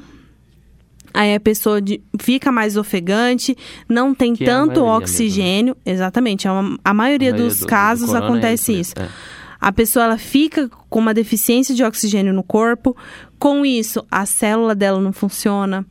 Speaker 3: Aí a pessoa de- fica mais ofegante, não tem
Speaker 2: Que é a
Speaker 3: tanto
Speaker 2: mesmo, né?
Speaker 3: oxigênio. Exatamente, é uma- a maioria,
Speaker 2: A maioria
Speaker 3: dos
Speaker 2: do- do
Speaker 3: casos
Speaker 2: corona é
Speaker 3: acontece
Speaker 2: isso
Speaker 3: isso.
Speaker 2: mesmo,
Speaker 3: A pessoa ela fica com uma deficiência de oxigênio no corpo. Com isso, a célula dela não funciona.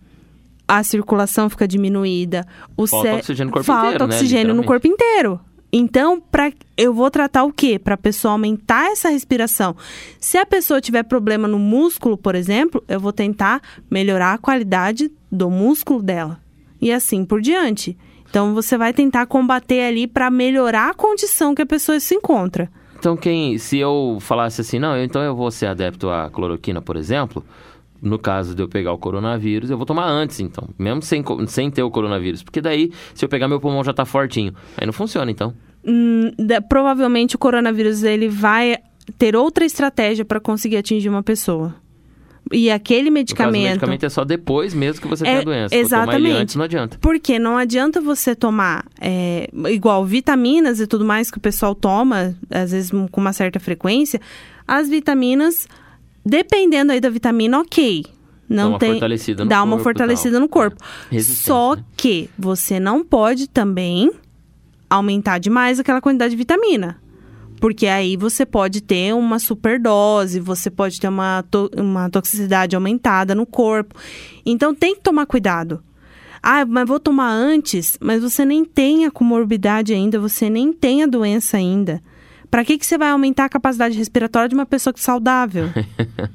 Speaker 3: A circulação fica diminuída. O
Speaker 2: Falta
Speaker 3: cé-
Speaker 2: oxigênio no corpo
Speaker 3: Falta
Speaker 2: inteiro, né?
Speaker 3: oxigênio no
Speaker 2: Literalmente.
Speaker 3: corpo inteiro. Então, pra, eu vou tratar o quê? Para a pessoa aumentar essa respiração. Se a pessoa tiver problema no músculo, por exemplo, eu vou tentar melhorar a qualidade do músculo dela. E assim por diante. Então, você vai tentar combater ali para melhorar a condição que a pessoa se encontra.
Speaker 2: Então, quem, se eu falasse assim, não, então eu vou ser adepto à cloroquina, por exemplo, no caso de eu pegar o coronavírus, eu vou tomar antes, então, mesmo sem, sem ter o coronavírus, porque daí, se eu pegar meu pulmão já tá fortinho, aí não funciona, então.
Speaker 3: Hum, da- provavelmente o coronavírus ele vai ter outra estratégia para conseguir atingir uma pessoa. E aquele
Speaker 2: caso, o
Speaker 3: medicamento.
Speaker 2: medicamento é só depois mesmo que você tem
Speaker 3: É,
Speaker 2: a doença. Se for tomar ele
Speaker 3: exatamente.
Speaker 2: antes, não adianta.
Speaker 3: Porque não adianta você tomar é, igual vitaminas e tudo mais que o pessoal toma, às vezes com uma certa frequência. As vitaminas, dependendo aí da vitamina, ok. Não
Speaker 2: Dá uma
Speaker 3: tem,
Speaker 2: fortalecida no
Speaker 3: dá uma
Speaker 2: corpo e
Speaker 3: fortalecida
Speaker 2: tal.
Speaker 3: no corpo.
Speaker 2: É.
Speaker 3: Só
Speaker 2: né?
Speaker 3: que você não pode também aumentar demais aquela quantidade de vitamina. Porque aí você pode ter uma superdose, você pode ter uma, to- uma toxicidade aumentada no corpo. Então tem que tomar cuidado. Ah, mas vou tomar antes, mas você nem tem a comorbidade ainda, você nem tem a doença ainda. Pra que, que você vai aumentar a capacidade respiratória de uma pessoa que é saudável?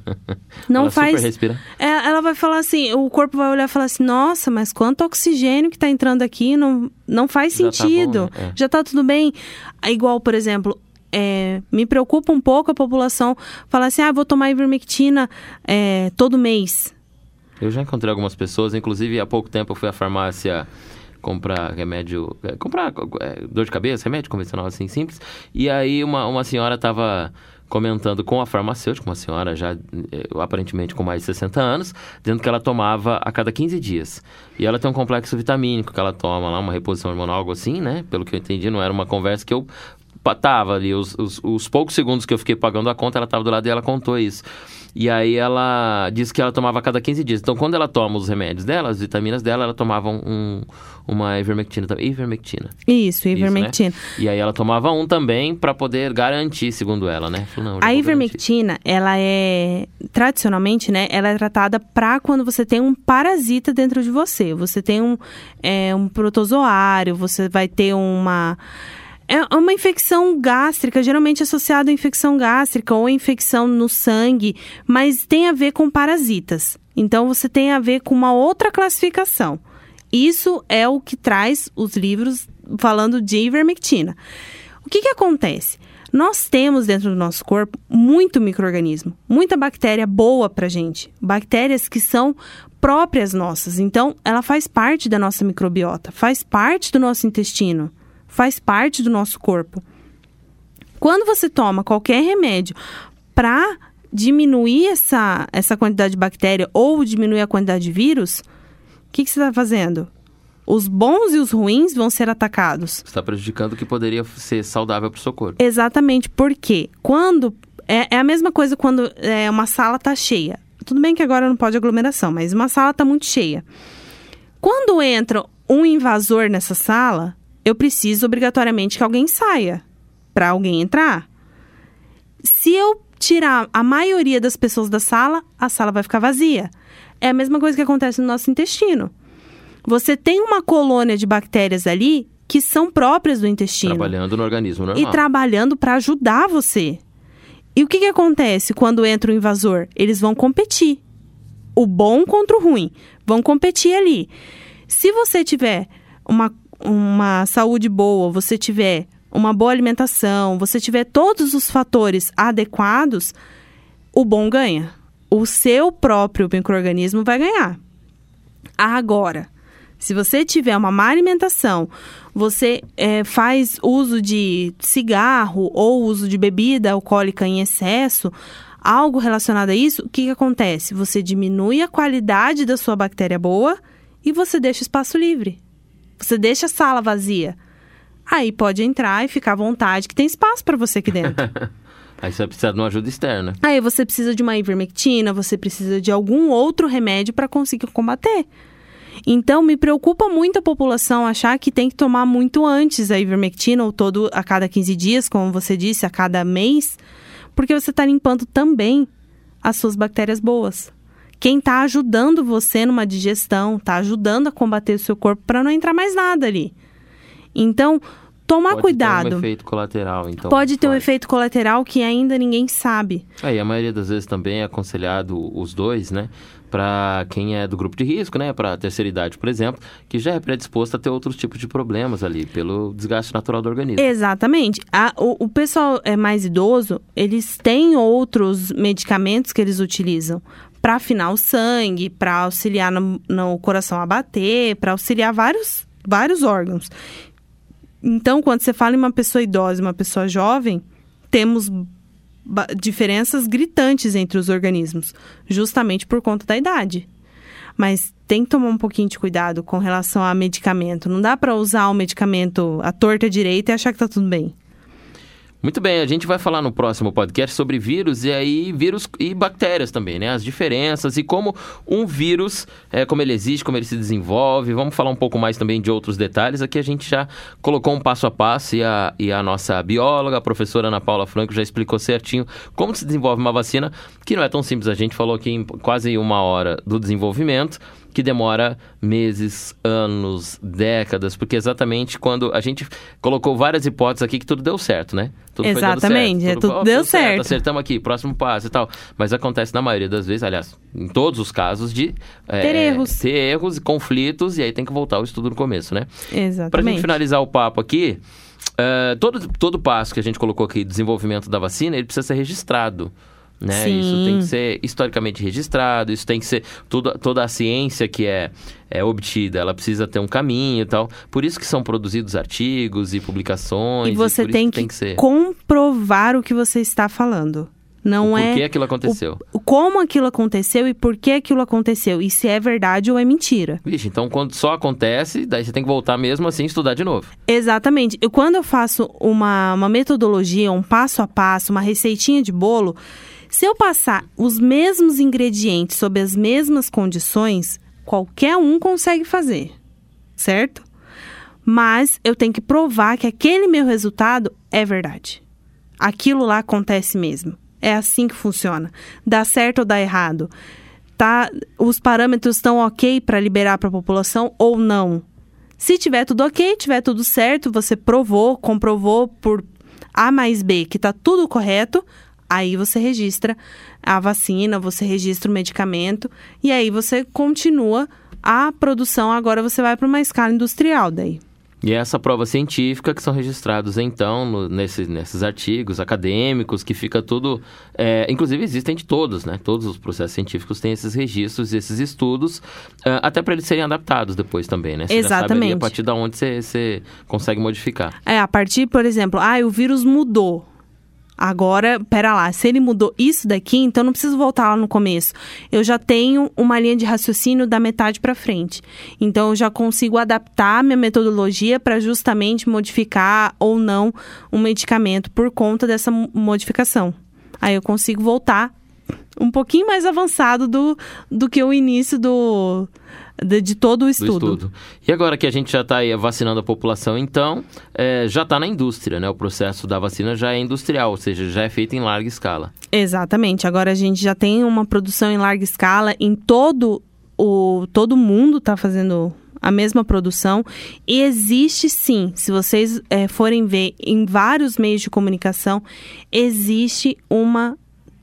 Speaker 3: Não
Speaker 2: Ela
Speaker 3: faz. É, ela vai falar assim, o corpo vai olhar e falar assim, nossa, mas quanto oxigênio que tá entrando aqui, não, não faz
Speaker 2: Já tá
Speaker 3: sentido.
Speaker 2: bom, né? É.
Speaker 3: Já tá tudo bem. Igual, por exemplo, é, me preocupa um pouco a população falar assim, ah, vou tomar ivermectina é, todo mês.
Speaker 2: Eu já encontrei algumas pessoas, inclusive há pouco tempo eu fui à farmácia comprar remédio, é, comprar é, dor de cabeça, remédio convencional assim, simples. E aí uma, uma senhora estava comentando com a farmacêutica, uma senhora já é, aparentemente com mais de 60 anos, dizendo que ela tomava a cada 15 dias. E ela tem um complexo vitamínico que ela toma lá, uma reposição hormonal, algo assim, né? Pelo que eu entendi, não era uma conversa que eu tava ali, os, os, os poucos segundos que eu fiquei pagando a conta, ela tava do lado e ela contou isso. E aí ela disse que ela tomava a cada 15 dias. Então, quando ela toma os remédios dela, as vitaminas dela, ela tomava um, uma ivermectina também. Ivermectina.
Speaker 3: Isso,
Speaker 2: Isso, né?
Speaker 3: ivermectina.
Speaker 2: E aí ela tomava um também pra poder garantir, segundo ela, né? Falou, não,
Speaker 3: A ivermectina, ela é tradicionalmente, né? Ela é tratada para quando você tem um parasita dentro de você. Você tem um, é, um protozoário, você vai ter uma é uma infecção gástrica, geralmente associada à infecção gástrica ou infecção no sangue, mas tem a ver com parasitas. Então você tem a ver com uma outra classificação. Isso é o que traz os livros falando de ivermectina. O que, que acontece? Nós temos dentro do nosso corpo muito microorganismo, muita bactéria boa pra gente, bactérias que são próprias nossas. Então, ela faz parte da nossa microbiota, faz parte do nosso intestino, faz parte do nosso corpo. Quando você toma qualquer remédio para diminuir essa, essa quantidade de bactéria ou diminuir a quantidade de vírus, o que, que você está fazendo? Os bons e os ruins vão ser atacados.
Speaker 2: Você está prejudicando o que poderia ser saudável pro seu corpo.
Speaker 3: Exatamente, porque quando. É, é a mesma coisa quando é, uma sala tá cheia. Tudo bem que agora não pode aglomeração, mas uma sala tá muito cheia. Quando entra um invasor nessa sala, eu preciso obrigatoriamente que alguém saia para alguém entrar. Se eu tirar a maioria das pessoas da sala, a sala vai ficar vazia. É a mesma coisa que acontece no nosso intestino. Você tem uma colônia de bactérias ali que são próprias do intestino
Speaker 2: Trabalhando no organismo normal.
Speaker 3: e trabalhando para ajudar você. E o que, que acontece quando entra o invasor? Eles vão competir. O bom contra o ruim. Vão competir ali. Se você tiver uma, uma saúde boa, você tiver uma boa alimentação, você tiver todos os fatores adequados, o bom ganha. O seu próprio microorganismo vai ganhar. Agora, se você tiver uma má alimentação, você é, faz uso de cigarro ou uso de bebida alcoólica em excesso, algo relacionado a isso, o que, que acontece? Você diminui a qualidade da sua bactéria boa e você deixa espaço livre. Você deixa a sala vazia. Aí pode entrar e ficar à vontade, que tem espaço para você aqui dentro.
Speaker 2: Aí você vai precisar de uma ajuda externa.
Speaker 3: Aí você precisa de uma ivermectina, você precisa de algum outro remédio para conseguir combater. Então, me preocupa muito a população achar que tem que tomar muito antes a ivermectina, ou todo a cada 15 dias, como você disse, a cada mês, porque você está limpando também as suas bactérias boas. Quem está ajudando você numa digestão, está ajudando a combater o seu corpo para não entrar mais nada ali. Então, tomar
Speaker 2: Pode
Speaker 3: cuidado.
Speaker 2: ter um efeito colateral, então.
Speaker 3: Pode ter um efeito colateral que ainda ninguém sabe.
Speaker 2: Aí, a maioria das vezes também é aconselhado os dois, né? Para quem é do grupo de risco, né? Para terceira idade, por exemplo, que já é predisposto a ter outros tipos de problemas ali, pelo desgaste natural do organismo.
Speaker 3: Exatamente. A- o, o pessoal é mais idoso, eles têm outros medicamentos que eles utilizam para afinar o sangue, para auxiliar no, no coração a bater, para auxiliar vários, vários órgãos. Então, quando você fala em uma pessoa idosa e uma pessoa jovem, temos diferenças gritantes entre os organismos, justamente por conta da idade. Mas tem que tomar um pouquinho de cuidado com relação a medicamento. Não dá para usar o medicamento à torta direita e achar que tá tudo bem.
Speaker 2: Muito bem, a gente vai falar no próximo podcast sobre vírus e aí vírus e bactérias também, né? As diferenças e como um vírus, é, como ele existe, como ele se desenvolve. Vamos falar um pouco mais também de outros detalhes. Aqui a gente já colocou um passo a passo e a, e a nossa bióloga, a professora Ana Paula Franco, já explicou certinho como se desenvolve uma vacina, que não é tão simples. A gente falou aqui em quase uma hora do desenvolvimento que demora meses, anos, décadas, porque exatamente quando a gente colocou várias hipóteses aqui que tudo deu certo, né? Tudo
Speaker 3: Exatamente, é,
Speaker 2: certo.
Speaker 3: tudo
Speaker 2: ó,
Speaker 3: deu certo.
Speaker 2: Acertamos aqui, próximo passo e tal. Mas acontece na maioria das vezes, aliás, em todos os casos, de é,
Speaker 3: Ter erros.
Speaker 2: ter erros e conflitos, e aí tem que voltar ao estudo no começo, né? Pra gente
Speaker 3: Exatamente.
Speaker 2: finalizar o papo aqui, é, todo, todo passo que a gente colocou aqui, desenvolvimento da vacina, ele precisa ser registrado. Né?
Speaker 3: Sim.
Speaker 2: Isso tem que ser historicamente registrado, isso tem que ser. Toda, toda a ciência que é, é obtida, ela precisa ter um caminho e tal. Por isso que são produzidos artigos e publicações.
Speaker 3: E você
Speaker 2: por isso
Speaker 3: tem
Speaker 2: que, tem
Speaker 3: que,
Speaker 2: ser.
Speaker 3: comprovar o que você está falando. Não
Speaker 2: Por
Speaker 3: é
Speaker 2: que aquilo aconteceu?
Speaker 3: o- como aquilo aconteceu e por que aquilo aconteceu. E se é verdade ou é mentira.
Speaker 2: Vixe, então quando só acontece, daí você tem que voltar mesmo assim e estudar de novo.
Speaker 3: Exatamente. Eu, quando eu faço uma, uma metodologia, um passo a passo, uma receitinha de bolo, se eu passar os mesmos ingredientes sob as mesmas condições, qualquer um consegue fazer, certo? Mas eu tenho que provar que aquele meu resultado é verdade. Aquilo lá acontece mesmo. É assim que funciona. Dá certo ou dá errado? Tá, os parâmetros estão ok para liberar para a população ou não? Se tiver tudo ok, tiver tudo certo, você provou, comprovou por A mais B que está tudo correto, aí você registra a vacina, você registra o medicamento e aí você continua a produção. Agora você vai para uma escala industrial daí.
Speaker 2: E é essa prova científica que são registrados, então, no- nesses, nesses artigos acadêmicos, que fica tudo. é, inclusive, existem de todos, né? Todos os processos científicos têm esses registros, esses estudos, ah, até para eles serem adaptados depois também, né? Você
Speaker 3: Exatamente.
Speaker 2: a partir da onde você, você consegue modificar.
Speaker 3: É, a partir, por exemplo, ah, o vírus mudou. Agora, pera lá, se ele mudou isso daqui, então não preciso voltar lá no começo. Eu já tenho uma linha de raciocínio da metade para frente. Então eu já consigo adaptar minha metodologia para justamente modificar ou não um medicamento por conta dessa mo- modificação. Aí eu consigo voltar um pouquinho mais avançado do, do que o início do, de, de todo o
Speaker 2: Do
Speaker 3: estudo.
Speaker 2: estudo. E agora que a gente já está vacinando a população, então, é, já está na indústria, né? O processo da vacina já é industrial, ou seja, já é feito em larga escala.
Speaker 3: Exatamente. Agora a gente já tem uma produção em larga escala em todo o todo mundo está fazendo a mesma produção e existe sim, se vocês eh, forem ver em vários meios de comunicação, existe uma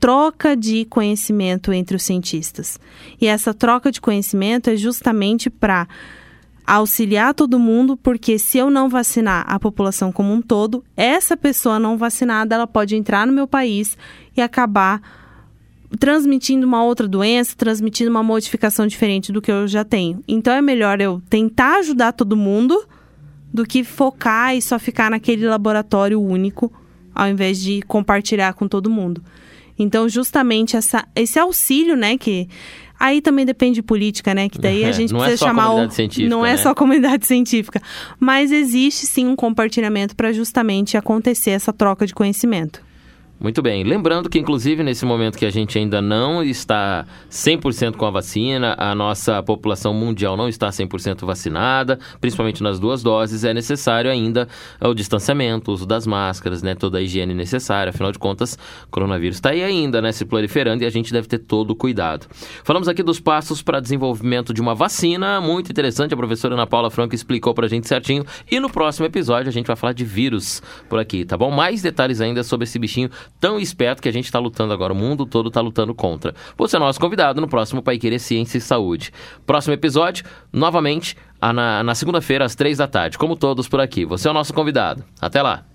Speaker 3: troca de conhecimento entre os cientistas. E essa troca de conhecimento é justamente para auxiliar todo mundo, porque se eu não vacinar a população como um todo, essa pessoa não vacinada, ela pode entrar no meu país e acabar transmitindo uma outra doença, transmitindo uma modificação diferente do que eu já tenho. Então é melhor eu tentar ajudar todo mundo do que focar e só ficar naquele laboratório único, ao invés de compartilhar com todo mundo. Então, justamente essa, esse auxílio, né, que Aí também depende de política, né? Que daí a gente
Speaker 2: não é
Speaker 3: precisa
Speaker 2: só
Speaker 3: chamar
Speaker 2: comunidade
Speaker 3: o.
Speaker 2: científica,
Speaker 3: não é
Speaker 2: né?
Speaker 3: só comunidade científica. Mas existe sim um compartilhamento para justamente acontecer essa troca de conhecimento.
Speaker 2: Muito bem. Lembrando que, inclusive, nesse momento que a gente ainda não está 100% com a vacina, a nossa população mundial não está 100% vacinada, principalmente nas duas doses, é necessário ainda o distanciamento, o uso das máscaras, né, toda a higiene necessária. Afinal de contas, o coronavírus está aí ainda, né, se proliferando e a gente deve ter todo o cuidado. Falamos aqui dos passos para desenvolvimento de uma vacina, muito interessante. A professora Ana Paula Franco explicou para a gente certinho. E no próximo episódio a gente vai falar de vírus por aqui, tá bom? Mais detalhes ainda sobre esse bichinho tão esperto que a gente está lutando agora. O mundo todo está lutando contra. Você é nosso convidado no próximo Pai Querer Ciência e Saúde. Próximo episódio, novamente, na, na segunda-feira, às três da tarde. Como todos por aqui. Você é o nosso convidado. Até lá.